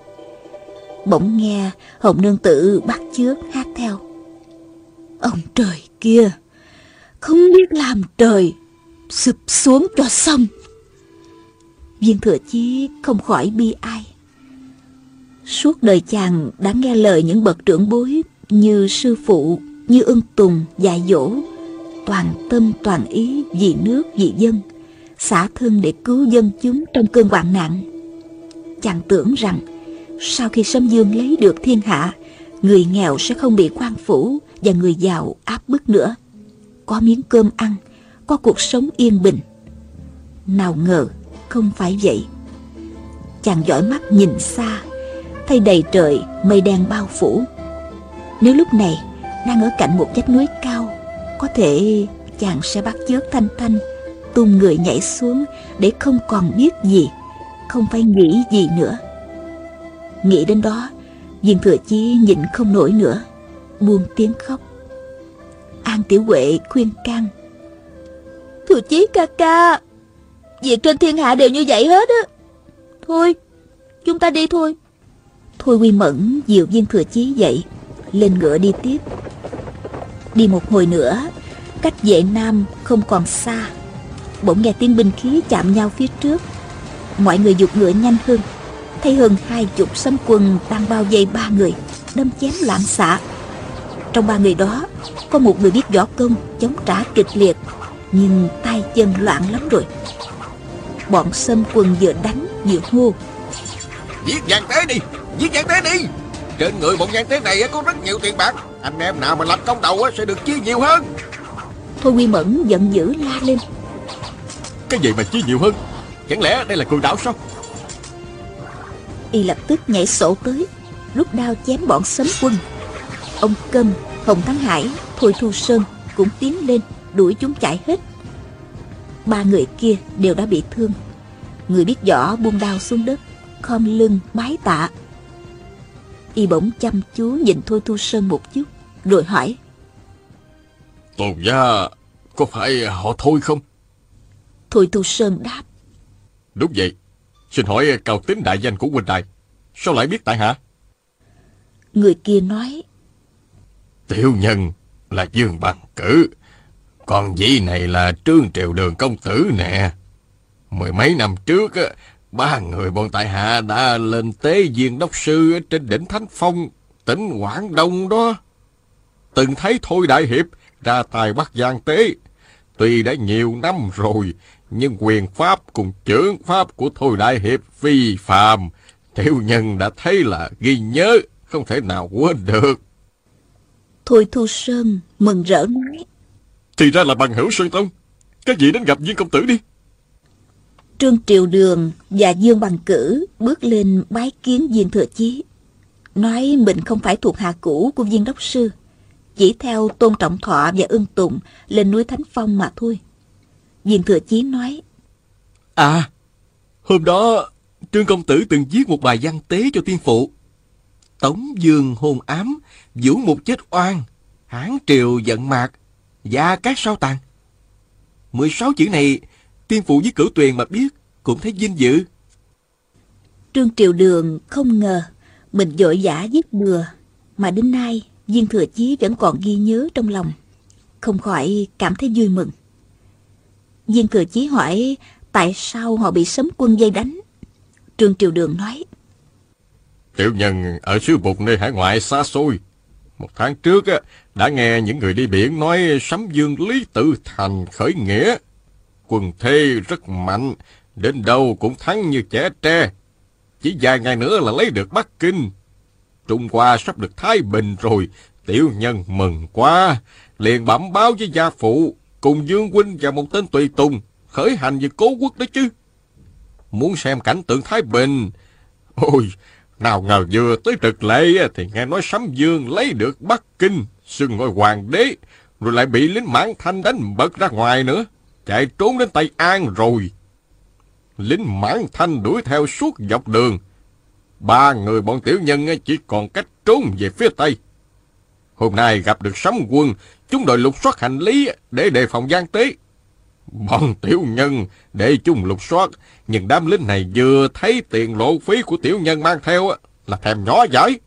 Bỗng nghe Hồng Nương Tự bắt chước hát theo. Ông trời kia, không biết làm trời, sụp xuống cho xong. Viên thừa chí không khỏi bi ai. Suốt đời chàng đã nghe lời những bậc trưởng bối như sư phụ, như ưng tùng, dạy dỗ, toàn tâm toàn ý vì nước vì dân, xả thân để cứu dân chúng trong cơn hoạn nạn. Chàng tưởng rằng sau khi Sâm Dương lấy được thiên hạ, người nghèo sẽ không bị quan phủ và người giàu áp bức nữa. Có miếng cơm ăn, có cuộc sống yên bình. Nào ngờ không phải vậy. Chàng dõi mắt nhìn xa, thấy đầy trời mây đen bao phủ. Nếu lúc này đang ở cạnh một vách núi cao, có thể chàng sẽ bắt chước Thanh Thanh, tung người nhảy xuống để không còn biết gì, không phải nghĩ gì nữa. Nghĩ đến đó, Viên Thừa Chí nhịn không nổi nữa, buông tiếng khóc. An Tiểu Huệ khuyên can. Thừa Chí ca ca, việc trên thiên hạ đều như vậy hết á. Thôi, chúng ta đi thôi. Thôi Quy Mẫn dịu Viên Thừa Chí dậy, lên ngựa đi tiếp. Đi một hồi nữa, cách vệ nam không còn xa. Bỗng nghe tiếng binh khí chạm nhau phía trước. Mọi người dục ngựa nhanh hơn thấy hơn hai chục sấm quân đang bao vây ba người đâm chém loạn xạ trong ba người đó có một người biết võ công chống trả kịch liệt nhưng tay chân loạn lắm rồi bọn sâm quân vừa đánh vừa hô giết vàng tế đi giết vàng tế đi trên người bọn giang tế này có rất nhiều tiền bạc. Anh em nào mà lập công đầu sẽ được chia nhiều hơn. Thôi quy mẫn giận dữ la lên. Cái gì mà chia nhiều hơn? Chẳng lẽ đây là cường đảo sao? Y lập tức nhảy sổ tới rút đao chém bọn sấm quân. Ông câm hồng thắng hải thôi thu sơn cũng tiến lên đuổi chúng chạy hết. Ba người kia đều đã bị thương. Người biết võ buông đao xuống đất khom lưng bái tạ y bỗng chăm chú nhìn thôi thu sơn một chút rồi hỏi. Tôn gia có phải họ thôi không? Thôi thu sơn đáp. Đúng vậy. Xin hỏi cao tính đại danh của huynh đài Sao lại biết tại hạ? Người kia nói Tiểu nhân là Dương Bằng Cử Còn vị này là Trương Triều Đường Công Tử nè. Mười mấy năm trước Ba người bọn tại hạ đã lên tế viên đốc sư Trên đỉnh Thánh Phong Tỉnh Quảng Đông đó Từng thấy Thôi Đại Hiệp Ra tài bắt giang tế Tuy đã nhiều năm rồi nhưng quyền pháp cùng chưởng pháp của Thôi Đại Hiệp phi phàm, tiểu nhân đã thấy là ghi nhớ, không thể nào quên được. Thôi Thu Sơn mừng rỡ nói. Thì ra là bằng hữu Sơn Tông, các vị đến gặp viên công tử đi. Trương Triều Đường và Dương Bằng Cử bước lên bái kiến viên thừa chí. Nói mình không phải thuộc hạ cũ của viên đốc sư, chỉ theo Tôn Trọng Thọ và Ưng Tùng lên núi Thánh Phong mà thôi. Viên Thừa Chí nói. À, hôm đó Trương Công Tử từng viết một bài văn tế cho tiên phụ. Tống Dương hôn ám, vũ một chết oan, hán triều giận mạc, gia các sao tàn. 16 chữ này, tiên phụ với cửu tuyền mà biết, cũng thấy vinh dự. Trương Triều Đường không ngờ mình vội vã viết bừa, mà đến nay Viên Thừa Chí vẫn còn ghi nhớ trong lòng. Không khỏi cảm thấy vui mừng. Viên Thừa Chí hỏi tại sao họ bị sấm quân dây đánh. Trương Triều Đường nói. Tiểu nhân ở xứ bục nơi hải ngoại xa xôi. Một tháng trước đã nghe những người đi biển nói sấm dương Lý Tự Thành khởi nghĩa quần thê rất mạnh, đến đâu cũng thắng như trẻ tre. Chỉ vài ngày nữa là lấy được Bắc Kinh. Trung Hoa sắp được Thái Bình rồi, tiểu nhân mừng quá, liền bẩm báo với gia phụ, cùng Dương Huynh và một tên tùy tùng, khởi hành về cố quốc đó chứ. Muốn xem cảnh tượng Thái Bình. Ôi, nào ngờ vừa tới trực lệ thì nghe nói Sấm Dương lấy được Bắc Kinh, xưng ngôi hoàng đế, rồi lại bị lính mãn thanh đánh bật ra ngoài nữa, chạy trốn đến Tây An rồi. Lính mãn thanh đuổi theo suốt dọc đường. Ba người bọn tiểu nhân chỉ còn cách trốn về phía Tây. Hôm nay gặp được sấm quân, chúng đòi lục soát hành lý để đề phòng gian tế. Bọn tiểu nhân để chúng lục soát, nhưng đám lính này vừa thấy tiền lộ phí của tiểu nhân mang theo là thèm nhỏ giải.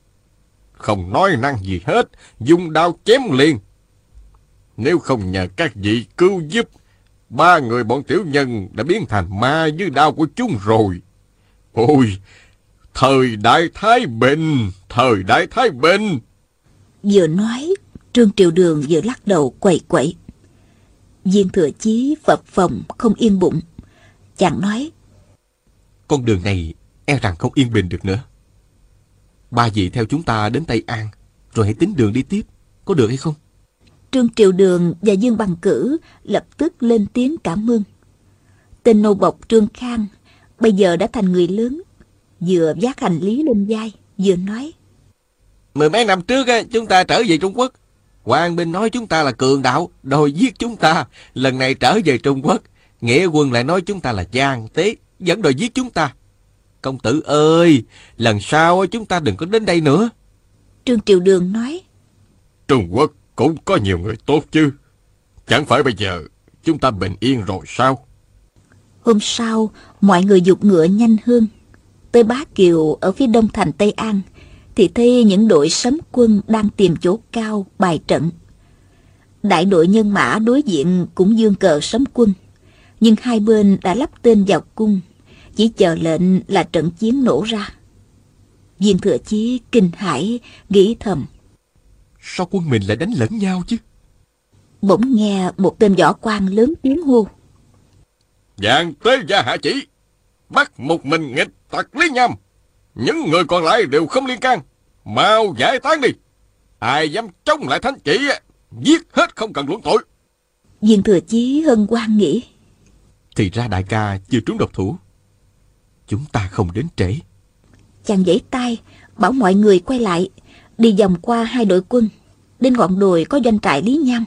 Không nói năng gì hết, dùng đao chém liền. Nếu không nhờ các vị cứu giúp, ba người bọn tiểu nhân đã biến thành ma dưới đao của chúng rồi. Ôi, thời đại Thái Bình, thời đại Thái Bình. Vừa nói, Trương Triều Đường vừa lắc đầu quậy quậy. Viên thừa chí phập phồng không yên bụng. Chàng nói. Con đường này e rằng không yên bình được nữa. Ba vị theo chúng ta đến Tây An, rồi hãy tính đường đi tiếp, có được hay không? Trương Triều Đường và Dương Bằng Cử lập tức lên tiếng cảm ơn. Tên nô bộc Trương Khang bây giờ đã thành người lớn, vừa vác hành lý lên vai, vừa nói. Mười mấy năm trước chúng ta trở về Trung Quốc. Hoàng Bình nói chúng ta là cường đạo, đòi giết chúng ta. Lần này trở về Trung Quốc, Nghĩa quân lại nói chúng ta là gian tế, vẫn đòi giết chúng ta. Công tử ơi, lần sau chúng ta đừng có đến đây nữa. Trương Triều Đường nói. Trung Quốc cũng có nhiều người tốt chứ. Chẳng phải bây giờ chúng ta bình yên rồi sao? Hôm sau, mọi người dục ngựa nhanh hơn. Tới Bá Kiều ở phía đông thành Tây An, thì thấy những đội sấm quân đang tìm chỗ cao bài trận. Đại đội nhân mã đối diện cũng dương cờ sấm quân, nhưng hai bên đã lắp tên vào cung, chỉ chờ lệnh là trận chiến nổ ra. Viên thừa chí kinh hãi nghĩ thầm. Sao quân mình lại đánh lẫn nhau chứ? Bỗng nghe một tên võ quan lớn tiếng hô. Dạng tế gia hạ chỉ, bắt một mình nghịch tặc lý nhâm. Những người còn lại đều không liên can. Mau giải tán đi. Ai dám chống lại thánh chỉ, giết hết không cần luận tội. Viên thừa chí hân quan nghĩ. Thì ra đại ca chưa trúng độc thủ. Chúng ta không đến trễ. Chàng giãy tay, bảo mọi người quay lại, đi vòng qua hai đội quân. Đến ngọn đồi có doanh trại Lý Nham.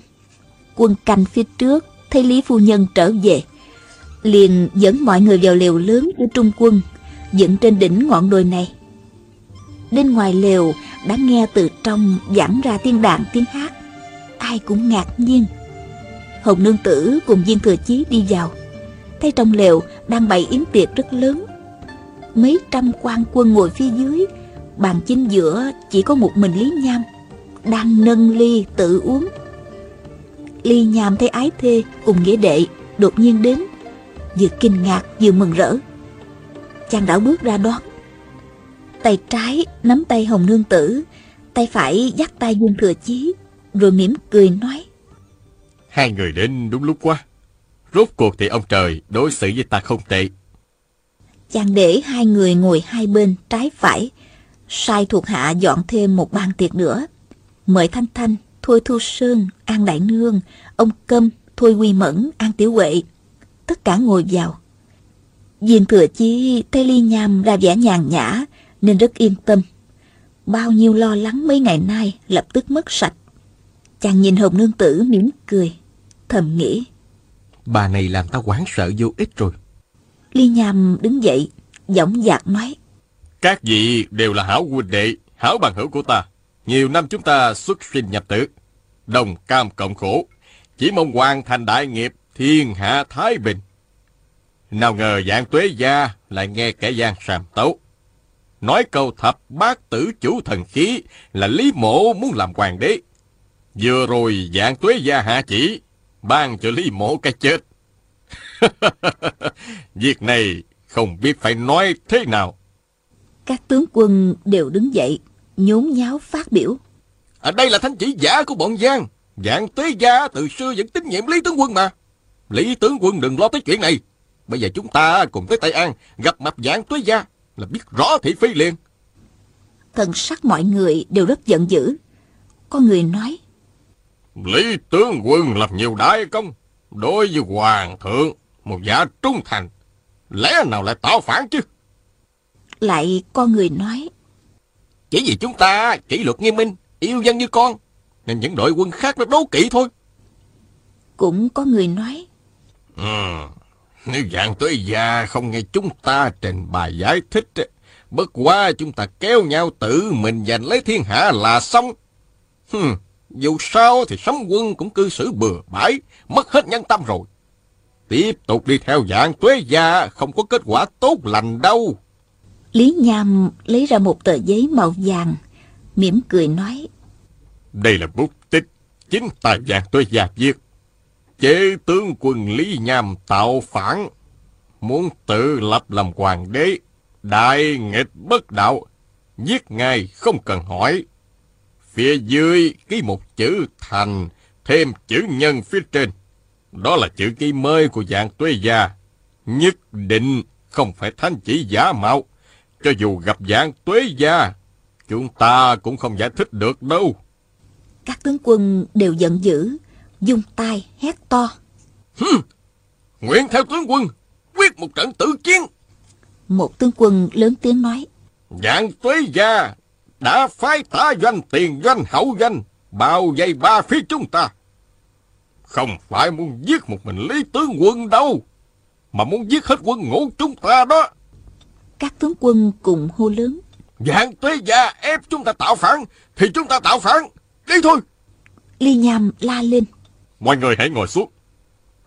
Quân canh phía trước, thấy Lý Phu Nhân trở về. Liền dẫn mọi người vào lều lớn của Trung quân dựng trên đỉnh ngọn đồi này. Đến ngoài lều đã nghe từ trong giảm ra tiếng đàn tiếng hát. Ai cũng ngạc nhiên. Hồng Nương Tử cùng Viên Thừa Chí đi vào. Thấy trong lều đang bày yến tiệc rất lớn. Mấy trăm quan quân ngồi phía dưới, bàn chính giữa chỉ có một mình Lý Nham, đang nâng ly tự uống. Ly Nham thấy ái thê cùng nghĩa đệ đột nhiên đến, vừa kinh ngạc vừa mừng rỡ. Chàng đã bước ra đón tay trái nắm tay hồng nương tử tay phải dắt tay dương thừa chí rồi mỉm cười nói hai người đến đúng lúc quá. Rốt cuộc thì ông trời đối xử với ta không tệ. Chàng để hai người ngồi hai bên trái phải sai thuộc hạ dọn thêm một bàn tiệc nữa mời thanh thanh thôi thu sơn an đại nương ông câm thôi quy mẫn an tiểu huệ tất cả ngồi vào Viên thừa chi thấy ly nham ra vẻ nhàn nhã nên rất yên tâm. Bao nhiêu lo lắng mấy ngày nay lập tức mất sạch. Chàng nhìn Hồng Nương Tử mỉm cười, thầm nghĩ. Bà này làm ta quán sợ vô ích rồi. Ly Nham đứng dậy, giọng dạc nói. Các vị đều là hảo huynh đệ, hảo bằng hữu của ta. Nhiều năm chúng ta xuất sinh nhập tử, đồng cam cộng khổ. Chỉ mong hoàn thành đại nghiệp, thiên hạ thái bình. Nào ngờ dạng tuế gia lại nghe kẻ gian sàm tấu. Nói câu thập bát tử chủ thần khí là Lý Mộ muốn làm hoàng đế. Vừa rồi dạng tuế gia hạ chỉ, ban cho Lý Mộ cái chết. Việc này không biết phải nói thế nào. Các tướng quân đều đứng dậy, nhốn nháo phát biểu. À, đây là thánh chỉ giả của bọn Giang. Dạng tuế gia từ xưa vẫn tín nhiệm Lý tướng quân mà. Lý tướng quân đừng lo tới chuyện này. Bây giờ chúng ta cùng tới Tây An gặp mặt giảng tuế gia là biết rõ thị phi liền. Thần sắc mọi người đều rất giận dữ. Có người nói. Lý tướng quân làm nhiều đại công. Đối với hoàng thượng, một giả trung thành, lẽ nào lại tạo phản chứ? Lại con người nói. Chỉ vì chúng ta kỷ luật nghiêm minh, yêu dân như con, nên những đội quân khác nó đố kỵ thôi. Cũng có người nói. Ừ, nếu dạng tới già không nghe chúng ta trình bày giải thích, bất quá chúng ta kéo nhau tự mình giành lấy thiên hạ là xong. Hừm, dù sao thì sấm quân cũng cư xử bừa bãi, mất hết nhân tâm rồi. Tiếp tục đi theo dạng tuế gia không có kết quả tốt lành đâu. Lý Nham lấy ra một tờ giấy màu vàng, mỉm cười nói. Đây là bút tích, chính tài vàng tuế gia viết. Chế tướng quân Lý Nham tạo phản, muốn tự lập làm hoàng đế, đại nghịch bất đạo, giết ngài không cần hỏi. Phía dưới ký một chữ thành, thêm chữ nhân phía trên. Đó là chữ ký mới của dạng tuế gia. Nhất định không phải thánh chỉ giả mạo. Cho dù gặp dạng tuế gia, chúng ta cũng không giải thích được đâu. Các tướng quân đều giận dữ, dung tay hét to. Hừm, nguyện theo tướng quân, quyết một trận tử chiến. Một tướng quân lớn tiếng nói. Dạng tuế gia đã phái tả doanh tiền doanh hậu doanh bao vây ba phía chúng ta. Không phải muốn giết một mình Lý Tướng Quân đâu, mà muốn giết hết quân ngũ chúng ta đó. Các tướng quân cùng hô lớn. Dạng tuế gia ép chúng ta tạo phản, thì chúng ta tạo phản. Đi thôi. Ly Nham la lên. Mọi người hãy ngồi xuống.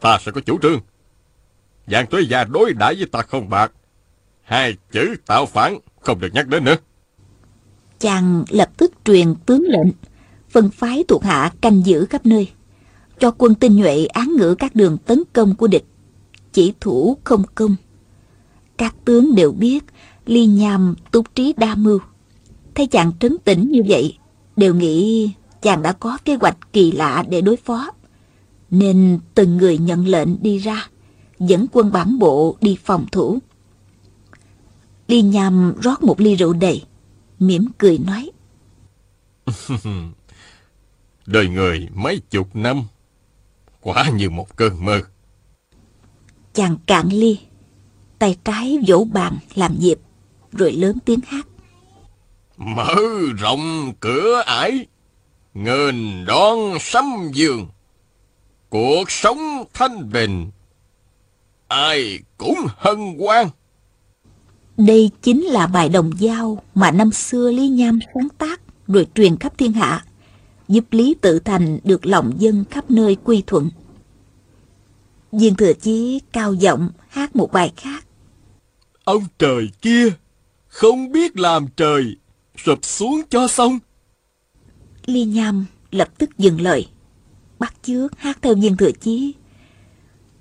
Ta sẽ có chủ trương. Dạng tuế gia đối đãi với ta không bạc. Hai chữ tạo phản không được nhắc đến nữa. Chàng lập tức truyền tướng lệnh, phân phái thuộc hạ canh giữ khắp nơi, cho quân tinh nhuệ án ngữ các đường tấn công của địch, chỉ thủ không công. Các tướng đều biết ly nham túc trí đa mưu. Thấy chàng trấn tĩnh như vậy, đều nghĩ chàng đã có kế hoạch kỳ lạ để đối phó. Nên từng người nhận lệnh đi ra, dẫn quân bản bộ đi phòng thủ. Ly nham rót một ly rượu đầy, mỉm cười nói. Đời người mấy chục năm, quả như một cơn mơ. Chàng cạn ly, tay trái vỗ bàn làm dịp, rồi lớn tiếng hát. Mở rộng cửa ải, ngên đón sấm dương, cuộc sống thanh bình, ai cũng hân hoan. Đây chính là bài đồng dao mà năm xưa Lý Nham sáng tác rồi truyền khắp thiên hạ, giúp Lý Tự Thành được lòng dân khắp nơi quy thuận. Viên Thừa Chí cao giọng hát một bài khác. Ông trời kia, không biết làm trời, sụp xuống cho xong. Ly Nham lập tức dừng lời, bắt chước hát theo Viên Thừa Chí.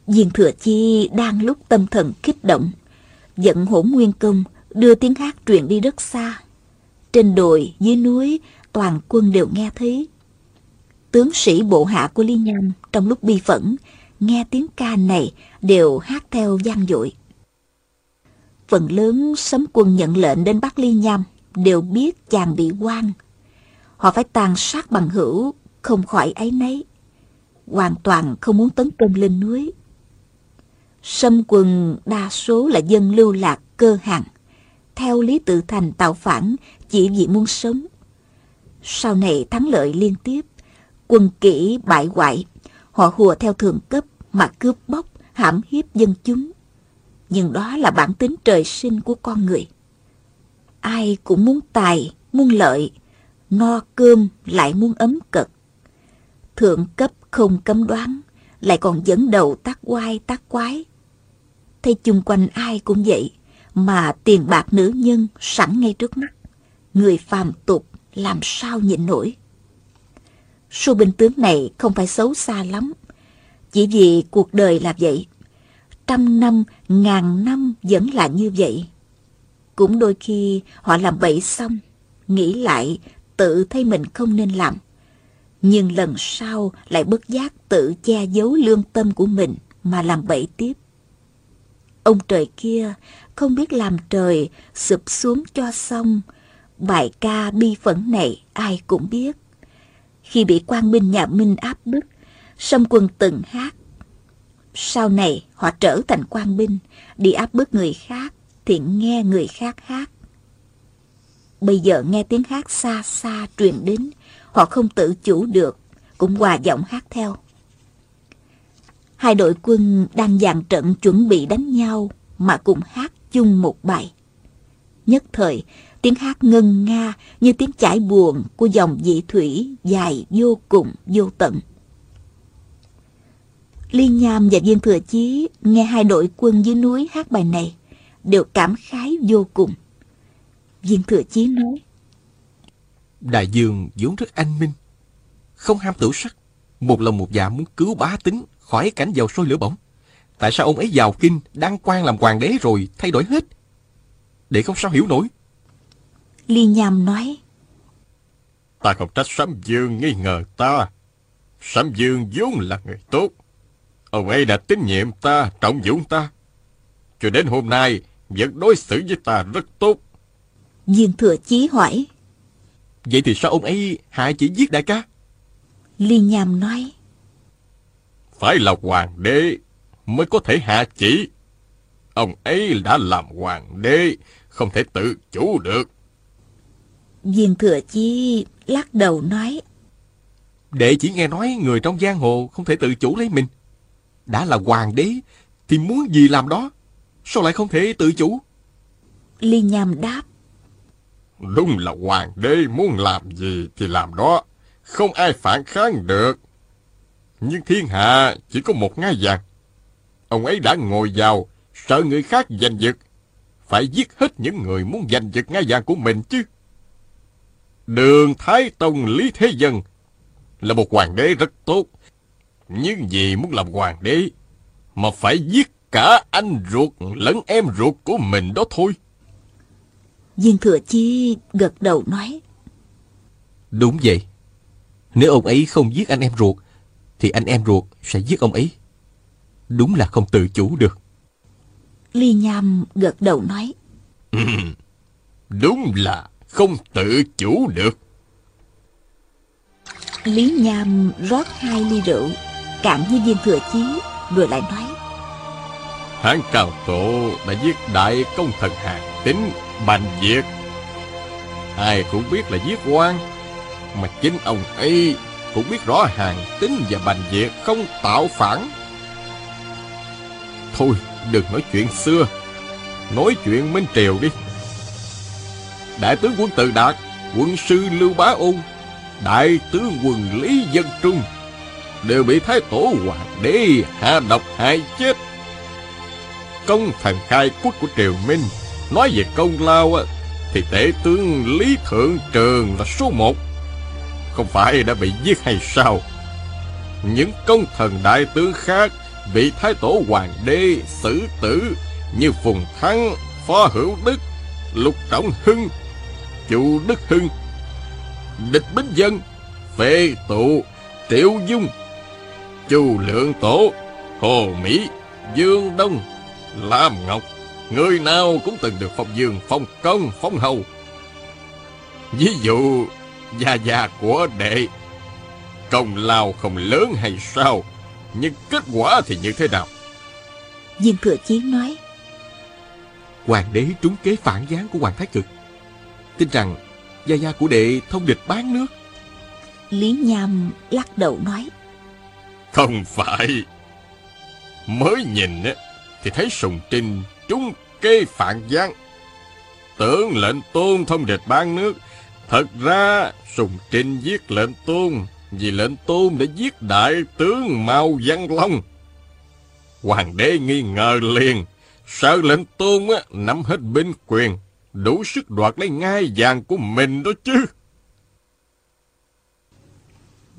Viên Thừa chi đang lúc tâm thần kích động, dẫn hỗn nguyên công đưa tiếng hát truyền đi rất xa. Trên đồi, dưới núi, toàn quân đều nghe thấy. Tướng sĩ bộ hạ của Ly Nham trong lúc bi phẫn, nghe tiếng ca này đều hát theo gian dội. Phần lớn sấm quân nhận lệnh đến bắt Ly Nham đều biết chàng bị quan. Họ phải tàn sát bằng hữu, không khỏi ấy nấy. Hoàn toàn không muốn tấn công lên núi. Sâm quân đa số là dân lưu lạc cơ hàng. theo Lý Tự Thành tạo phản chỉ vì muốn sống. Sau này thắng lợi liên tiếp, quân kỹ bại hoại, họ hùa theo thường cấp mà cướp bóc, hãm hiếp dân chúng. Nhưng đó là bản tính trời sinh của con người. Ai cũng muốn tài, muốn lợi, no cơm lại muốn ấm cật. Thượng cấp không cấm đoán, lại còn dẫn đầu tác quai tác quái. Thấy chung quanh ai cũng vậy, mà tiền bạc nữ nhân sẵn ngay trước mắt. Người phàm tục làm sao nhịn nổi. Su binh tướng này không phải xấu xa lắm, chỉ vì cuộc đời là vậy. Trăm năm, ngàn năm vẫn là như vậy. Cũng đôi khi họ làm bậy xong, nghĩ lại tự thấy mình không nên làm. Nhưng lần sau lại bất giác tự che giấu lương tâm của mình mà làm bậy tiếp. Ông trời kia không biết làm trời sụp xuống cho xong. Bài ca bi phẫn này ai cũng biết. Khi bị quan binh nhà Minh áp bức, Sâm quân từng hát. Sau này họ trở thành quan binh, đi áp bức người khác thì nghe người khác hát. Bây giờ nghe tiếng hát xa xa truyền đến, họ không tự chủ được, cũng hòa giọng hát theo. Hai đội quân đang dàn trận chuẩn bị đánh nhau mà cùng hát chung một bài. Nhất thời, tiếng hát ngân nga như tiếng chảy buồn của dòng dị thủy dài vô cùng vô tận. Liên Nham và Viên Thừa Chí nghe hai đội quân dưới núi hát bài này, đều cảm khái vô cùng. Viên Thừa Chí nói, Đại Dương vốn rất anh minh, không ham tử sắc, một lòng một dạ muốn cứu bá tính khỏi cảnh dầu sôi lửa bỏng. Tại sao ông ấy vào kinh, đăng quan làm hoàng đế rồi thay đổi hết? Để không sao hiểu nổi. Liên Nham nói, Ta không trách Sấm Dương nghi ngờ ta. Sấm Dương vốn là người tốt. Ông ấy đã tín nhiệm ta, trọng dụng ta. Cho đến hôm nay, vẫn đối xử với ta rất tốt. Viên Thừa Chí hỏi, Vậy thì sao ông ấy hạ chỉ giết đại ca? Liên Nham nói, Phải là hoàng đế mới có thể hạ chỉ. Ông ấy đã làm hoàng đế, không thể tự chủ được. Viên Thừa Chí lắc đầu nói, Đệ chỉ nghe nói người trong giang hồ không thể tự chủ lấy mình. Đã là hoàng đế thì muốn gì làm đó. Sao lại không thể tự chủ? Liên Nham đáp, Đúng là hoàng đế muốn làm gì thì làm đó, không ai phản kháng được. Nhưng thiên hạ chỉ có một ngai vàng. Ông ấy đã ngồi vào, sợ người khác giành giật. Phải giết hết những người muốn giành giật ngai vàng của mình chứ. Đường Thái Tông Lý Thế Dân là một hoàng đế rất tốt. Nhưng vì muốn làm hoàng đế mà phải giết cả anh ruột lẫn em ruột của mình đó thôi. Viên Thừa Chí gật đầu nói, Đúng vậy. Nếu ông ấy không giết anh em ruột, thì anh em ruột sẽ giết ông ấy. Đúng là không tự chủ được. Liên Nham gật đầu nói, Đúng là không tự chủ được. Lý Nham rót hai ly rượu, cạn như viên thừa chí, rồi lại nói, Hán Cao Tổ đã giết đại công thần Hàn tính Bành Diệt. Ai cũng biết là giết quan, mà chính ông ấy cũng biết rõ Hàn tính và Bành Diệt không tạo phản. Thôi, đừng nói chuyện xưa, nói chuyện Minh Triều đi. Đại tướng quân Từ Đạt, quân sư Lưu Bá Ôn, đại tướng quân Lý Dân Trung đều bị Thái Tổ Hoàng đế hạ độc hại chết. Công thần khai quốc của triều minh nói về công lao thì tể tướng lý thượng trường là số một. Không phải đã bị giết hay sao? Những công thần đại tướng khác bị thái tổ hoàng đế xử tử như phùng thắng, phó hữu đức, lục trọng hưng, chu đức hưng. Địch bính dân phê tụ triệu dung chu lượng tổ hồ mỹ dương đông Lam Ngọc, người nào cũng từng được phong dương, phong công, phong hầu. Ví dụ, gia gia của đệ, công lao không lớn hay sao, nhưng kết quả thì như thế nào? viên thừa chí nói, Hoàng đế trúng kế phản gián của Hoàng Thái Cực. Tin rằng gia gia của đệ thông địch bán nước. Lý Nham lắc đầu nói, không phải. Mới nhìn á, thì thấy Sùng Trinh trúng kế phản gián. Tưởng lệnh tôn thông địch ban nước, thật ra Sùng Trinh giết lệnh tôn vì lệnh tôn đã giết đại tướng Mao Văn Long. Hoàng đế nghi ngờ liền, sợ lệnh tôn á, nắm hết binh quyền, đủ sức đoạt lấy ngai vàng của mình đó chứ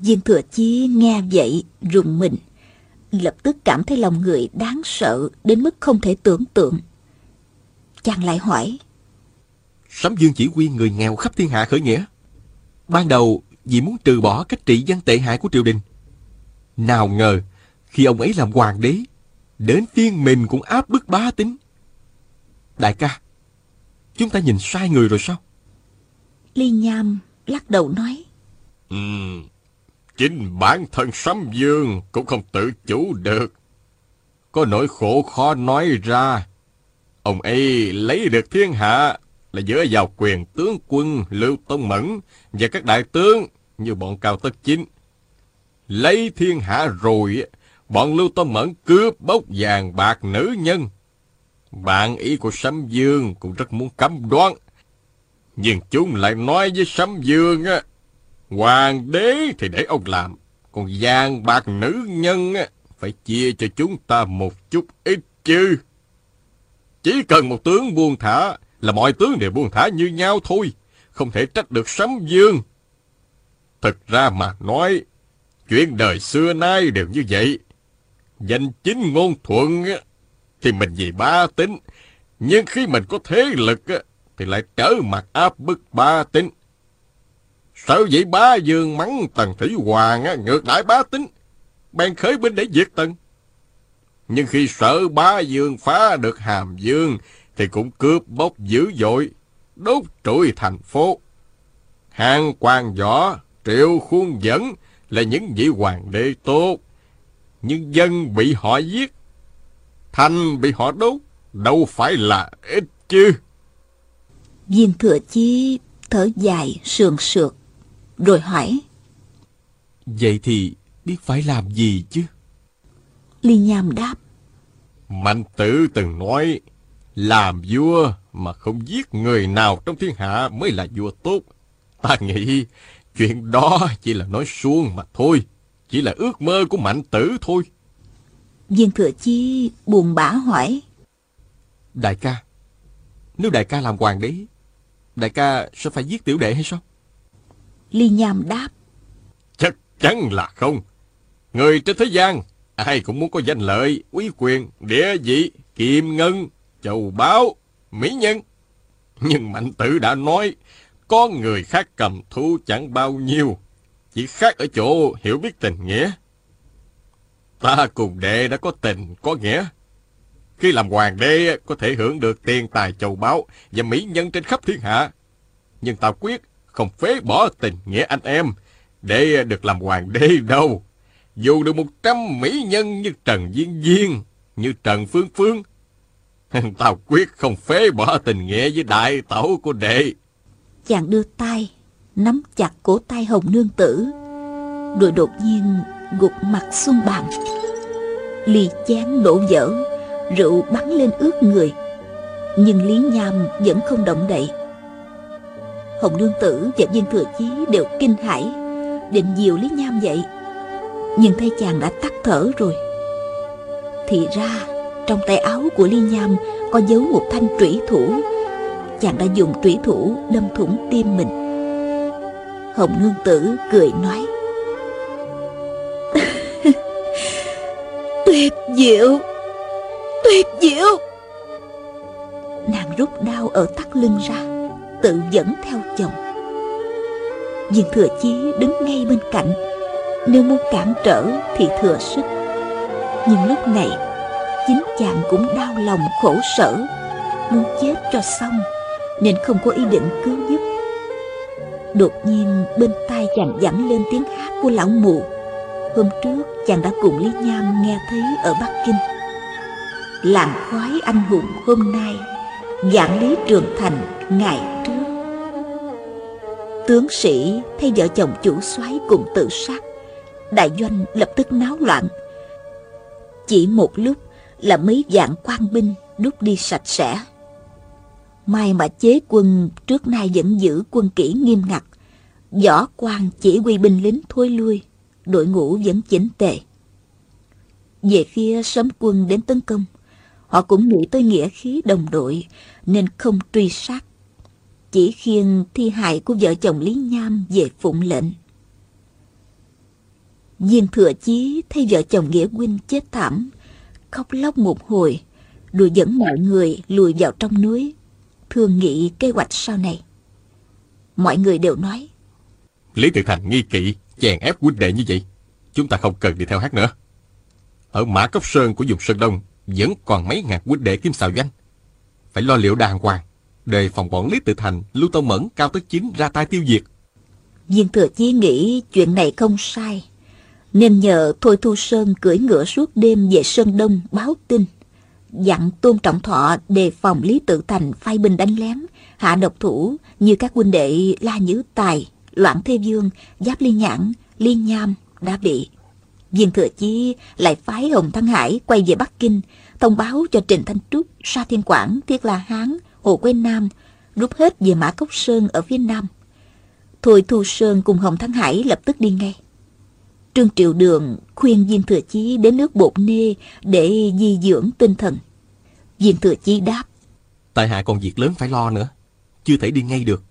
viên thừa chí nghe vậy rùng mình, lập tức cảm thấy lòng người đáng sợ đến mức không thể tưởng tượng. Chàng lại hỏi, Sấm Dương chỉ huy người nghèo khắp thiên hạ khởi nghĩa. Ban đầu vì muốn trừ bỏ cách trị dân tệ hại của triều đình. Nào ngờ, khi ông ấy làm hoàng đế, đến phiên mình cũng áp bức bá tính. Đại ca, chúng ta nhìn sai người rồi sao? Ly Nham lắc đầu nói, Ừm, chính bản thân Sấm Dương cũng không tự chủ được. có nỗi khổ khó nói ra. Ông ấy lấy được thiên hạ là dựa vào quyền tướng quân Lưu Tông Mẫn và các đại tướng như bọn Cao Tất Chính. Lấy thiên hạ rồi, bọn Lưu Tông Mẫn cướp bốc vàng bạc nữ nhân. Bạn ý của Sấm Dương cũng rất muốn cấm đoán. Nhưng chúng lại nói với Sấm Dương á, Hoàng đế thì để ông làm, còn vàng bạc nữ nhân á, phải chia cho chúng ta một chút ít chứ. Chỉ cần một tướng buông thả là mọi tướng đều buông thả như nhau thôi, không thể trách được Sấm Dương. Thực ra mà nói, chuyện đời xưa nay đều như vậy. Danh chính ngôn thuận thì mình vì ba tính, nhưng khi mình có thế lực thì lại trở mặt áp bức ba tính. Sợ vậy bá dương mắng Tần Thủy Hoàng ngược đại bá tính, bèn khởi binh để diệt Tần. Nhưng khi sợ bá dương phá được hàm dương, thì cũng cướp bóc dữ dội, đốt trụi thành phố. Hàng quan võ, triệu khuôn dẫn là những vị hoàng đế tốt. Nhưng dân bị họ giết, thành bị họ đốt, đâu phải là ít chứ. Viên thừa chí thở dài sườn sượt, rồi hỏi. Vậy thì biết phải làm gì chứ? Ly Nham đáp. Mạnh tử từng nói, làm vua mà không giết người nào trong thiên hạ mới là vua tốt. Ta nghĩ chuyện đó chỉ là nói suông mà thôi. Chỉ là ước mơ của mạnh tử thôi. Viên thừa chi buồn bã hỏi. Đại ca, nếu đại ca làm hoàng đế, đại ca sẽ phải giết tiểu đệ hay sao? Ly Nham đáp. Chắc chắn là không. Người trên thế gian, ai cũng muốn có danh lợi, quý quyền, địa vị, kiềm ngân, châu báu, mỹ nhân. Nhưng mạnh tử đã nói, có người khác cầm thú chẳng bao nhiêu, chỉ khác ở chỗ hiểu biết tình nghĩa. Ta cùng đệ đã có tình, có nghĩa. Khi làm hoàng đế có thể hưởng được tiền tài châu báu và mỹ nhân trên khắp thiên hạ. Nhưng ta quyết không phế bỏ tình nghĩa anh em để được làm hoàng đế đâu. Dù được một trăm mỹ nhân như Trần Viên Viên, như Trần Phương Phương, Tao quyết không phế bỏ tình nghĩa với đại tẩu của đệ. Chàng đưa tay, nắm chặt cổ tay hồng nương tử, rồi đột nhiên gục mặt xuống bàn. Ly chén đổ vỡ, rượu bắn lên ướt người. Nhưng Lý Nham vẫn không động đậy. Hồng nương tử và viên thừa chí đều kinh hãi, định dìu Lý Nham dậy. Nhưng thấy chàng đã tắt thở rồi. Thì ra trong tay áo của Ly Nham có giấu một thanh trủy thủ Chàng đã dùng trủy thủ đâm thủng tim mình Hồng Nương Tử cười nói Tuyệt diệu Tuyệt diệu Nàng rút đao ở tắt lưng ra Tự dẫn theo chồng. Viên thừa chí đứng ngay bên cạnh. Nếu muốn cản trở thì thừa sức. Nhưng lúc này, chính chàng cũng đau lòng khổ sở. Muốn chết cho xong, nên không có ý định cứu giúp. Đột nhiên, bên tai chàng vẳng lên tiếng hát của lão mù. Hôm trước, chàng đã cùng lý nham nghe thấy ở bắc kinh. Làng khói anh hùng hôm nay giảng lý trường thành ngày trước tướng sĩ thấy vợ chồng chủ soái cùng tự sát đại doanh lập tức náo loạn chỉ một lúc là mấy vạn quan binh đút đi sạch sẽ. May mà chế quân trước nay vẫn giữ quân kỹ nghiêm ngặt, võ quan chỉ huy binh lính thôi lui, đội ngũ vẫn chỉnh tề. Về phía sớm quân đến tấn công, họ cũng nghĩ tới nghĩa khí đồng đội nên không truy sát. Chỉ khiêng thi hại của vợ chồng Lý Nham về phụng lệnh. Viên thừa chí thấy vợ chồng Nghĩa huynh chết thảm khóc lóc một hồi, đùi dẫn mọi người lùi vào trong núi, thương nghị kế hoạch sau này. Mọi người đều nói. Lý Tự Thành nghi kỵ, chèn ép huynh đệ như vậy. Chúng ta không cần đi theo hát nữa. Ở Mã Cốc Sơn của vùng Sơn Đông vẫn còn mấy ngàn huynh đệ kim xào doanh. Phải lo liệu đàng hoàng, đề phòng bọn Lý Tự Thành, Lưu Tông Mẫn, Cao Tất Chính ra tay tiêu diệt. Viên Thừa Chí nghĩ chuyện này không sai, Nên nhờ Thôi Thu Sơn cưỡi ngựa suốt đêm về Sơn Đông báo tin. Dặn Tôn Trọng Thọ đề phòng Lý Tự Thành phai binh đánh lén, hạ độc thủ như các huynh đệ La Nhữ Tài, Loạn Thế Dương, Giáp Liên Nhãn, Liên Nham đã bị. Viên Thừa Chí lại phái Hồng Thăng Hải quay về Bắc Kinh, thông báo cho Trình Thanh Trúc, Sa Thiên Quảng, Thiết La Hán, Hồ Quế Nam rút hết về Mã Cốc Sơn ở phía Nam. Thôi Thu Sơn cùng Hồng Thăng Hải lập tức đi ngay. Trương Triệu Đường khuyên Viên Thừa Chí đến nước Bột Nê để di dưỡng tinh thần. Viên Thừa Chí đáp. Tại hạ còn việc lớn phải lo nữa. Chưa thể đi ngay được.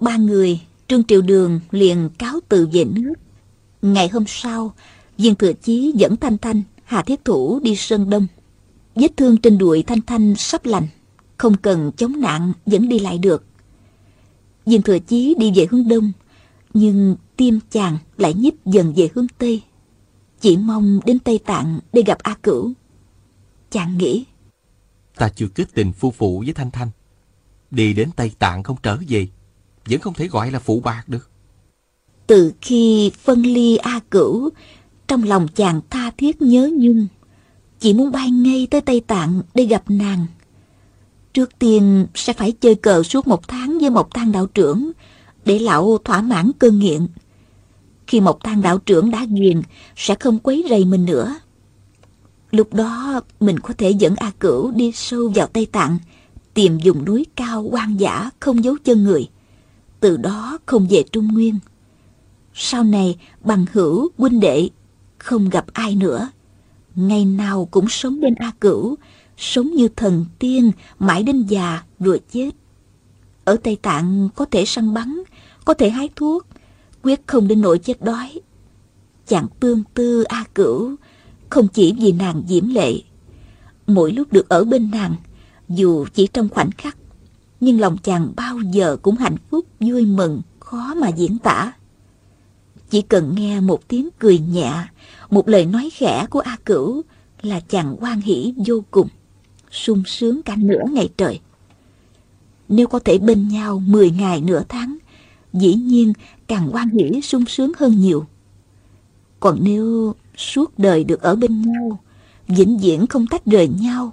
Ba người, Trương Triệu Đường liền cáo từ về nước. Ngày hôm sau, Viên Thừa Chí dẫn Thanh Thanh, Hà Thiết Thủ đi Sơn Đông. Vết thương trên đùi Thanh Thanh sắp lành, không cần chống nạn vẫn đi lại được. Viên Thừa Chí đi về hướng Đông, nhưng tim chàng lại nhích dần về hướng Tây. Chỉ mong đến Tây Tạng để gặp A Cửu. Chàng nghĩ. Ta chưa kết tình phu phụ với Thanh Thanh. Đi đến Tây Tạng không trở về, vẫn không thể gọi là phụ bạc được. Từ khi phân ly A Cửu, trong lòng chàng tha thiết nhớ nhung. Chỉ muốn bay ngay tới Tây Tạng để gặp nàng. Trước tiên sẽ phải chơi cờ suốt một tháng với một thang đạo trưởng, để lão thỏa mãn cơn nghiện. Khi một thang đạo trưởng đã ghiền, sẽ không quấy rầy mình nữa. Lúc đó mình có thể dẫn A Cửu đi sâu vào Tây Tạng, tìm vùng núi cao quan dã không giấu chân người. Từ đó không về Trung Nguyên. Sau này bằng hữu huynh đệ không gặp ai nữa. Ngày nào cũng sống bên A Cửu, sống như thần tiên mãi đến già rồi chết. Ở Tây Tạng có thể săn bắn, có thể hái thuốc, quyết không đến nỗi chết đói. Chàng tương tư A Cửu, không chỉ vì nàng diễm lệ. Mỗi lúc được ở bên nàng, dù chỉ trong khoảnh khắc, nhưng lòng chàng bao giờ cũng hạnh phúc, vui mừng, khó mà diễn tả. Chỉ cần nghe một tiếng cười nhẹ, một lời nói khẽ của A Cửu là chàng hoan hỷ vô cùng, sung sướng cả nửa ngày trời. Nếu có thể bên nhau 10 ngày nửa tháng, dĩ nhiên càng hoan hỷ sung sướng hơn nhiều. Còn nếu suốt đời được ở bên nhau, vĩnh viễn không tách rời nhau,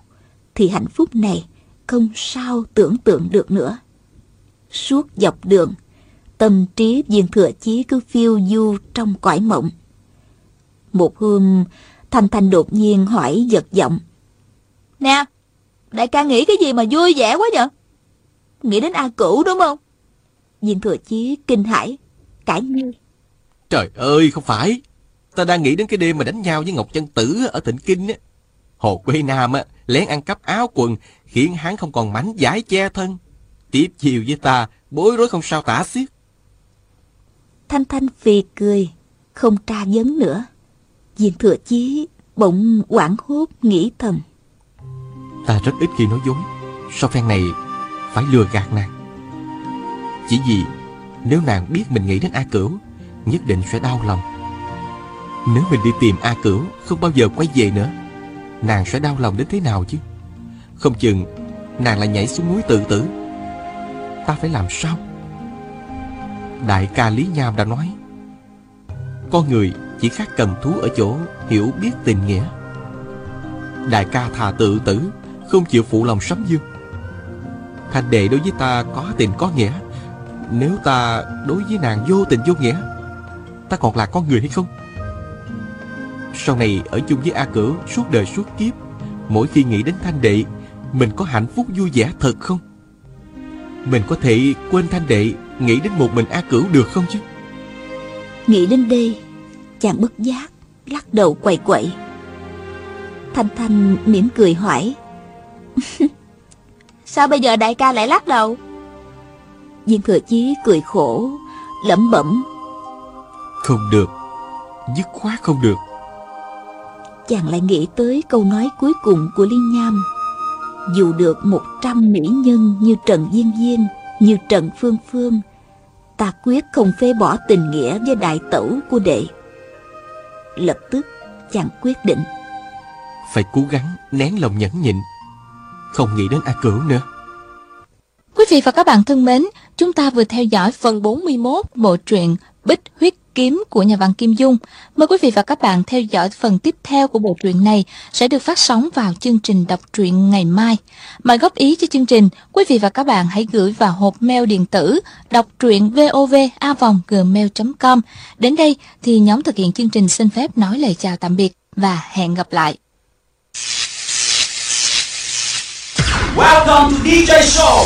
thì hạnh phúc này không sao tưởng tượng được nữa. Suốt dọc đường, tâm trí viên thừa chí cứ phiêu du trong cõi mộng. Một hôm, Thanh Thanh đột nhiên hỏi giật giọng. Nè, đại ca nghĩ cái gì mà vui vẻ quá vậy? Nghĩ đến A Cửu đúng không? Viên thừa chí kinh hãi, cãi ngươi. Trời ơi, không phải. Ta đang nghĩ đến cái đêm mà đánh nhau với Ngọc Chân Tử ở Thịnh Kinh á. Hồ Quê Nam á, lén ăn cắp áo quần, khiến hắn không còn mảnh giải che thân. Tiếp chiều với ta, bối rối không sao tả xiết. Thanh Thanh phì cười, không tra vấn nữa. Viên thừa chí bỗng quảng hốt nghĩ thầm. Ta rất ít khi nói dối. Sao phen này phải lừa gạt nàng? Chỉ vì nếu nàng biết mình nghĩ đến A Cửu, nhất định sẽ đau lòng. Nếu mình đi tìm A Cửu, không bao giờ quay về nữa, nàng sẽ đau lòng đến thế nào chứ? Không chừng nàng lại nhảy xuống núi tự tử. Ta phải làm sao? Đại ca Lý Nham đã nói Con người chỉ khác cầm thú ở chỗ hiểu biết tình nghĩa. Đại ca thà tự tử, Không chịu phụ lòng sấm dương. Thanh đệ đối với ta có tình có nghĩa. Nếu ta đối với nàng vô tình vô nghĩa, Ta còn là con người hay không? Sau này ở chung với A Cửu, Suốt đời suốt kiếp, Mỗi khi nghĩ đến thanh đệ, Mình có hạnh phúc vui vẻ thật không? Mình có thể quên thanh đệ, Nghĩ đến một mình A Cửu được không chứ? Nghĩ đến đây Chàng bất giác Lắc đầu quậy quậy. Thanh Thanh mỉm cười hỏi Sao bây giờ đại ca lại lắc đầu? Viên thừa chí cười khổ Lẩm bẩm Không được Dứt khoát không được. Chàng lại nghĩ tới câu nói cuối cùng của Liên Nham Dù được một trăm mỹ nhân như Trần Viên Viên Như Trần Phương Phương ta quyết không phê bỏ tình nghĩa với đại tẩu của đệ. Lập tức chàng quyết định. Phải cố gắng nén lòng nhẫn nhịn, không nghĩ đến A Cửu nữa. Quý vị và các bạn thân mến, chúng ta vừa theo dõi phần 41 bộ truyện Bích Huyết kiếm của nhà văn Kim Dung. Mời quý vị và các bạn theo dõi phần tiếp theo của bộ truyện này sẽ được phát sóng vào chương trình đọc truyện ngày mai. Mời góp ý cho chương trình, quý vị và các bạn hãy gửi vào hộp mail điện tử đọc truyện vovavonggmail.com. Đến đây thì nhóm thực hiện chương trình xin phép nói lời chào tạm biệt và hẹn gặp lại. Welcome to DJ Show.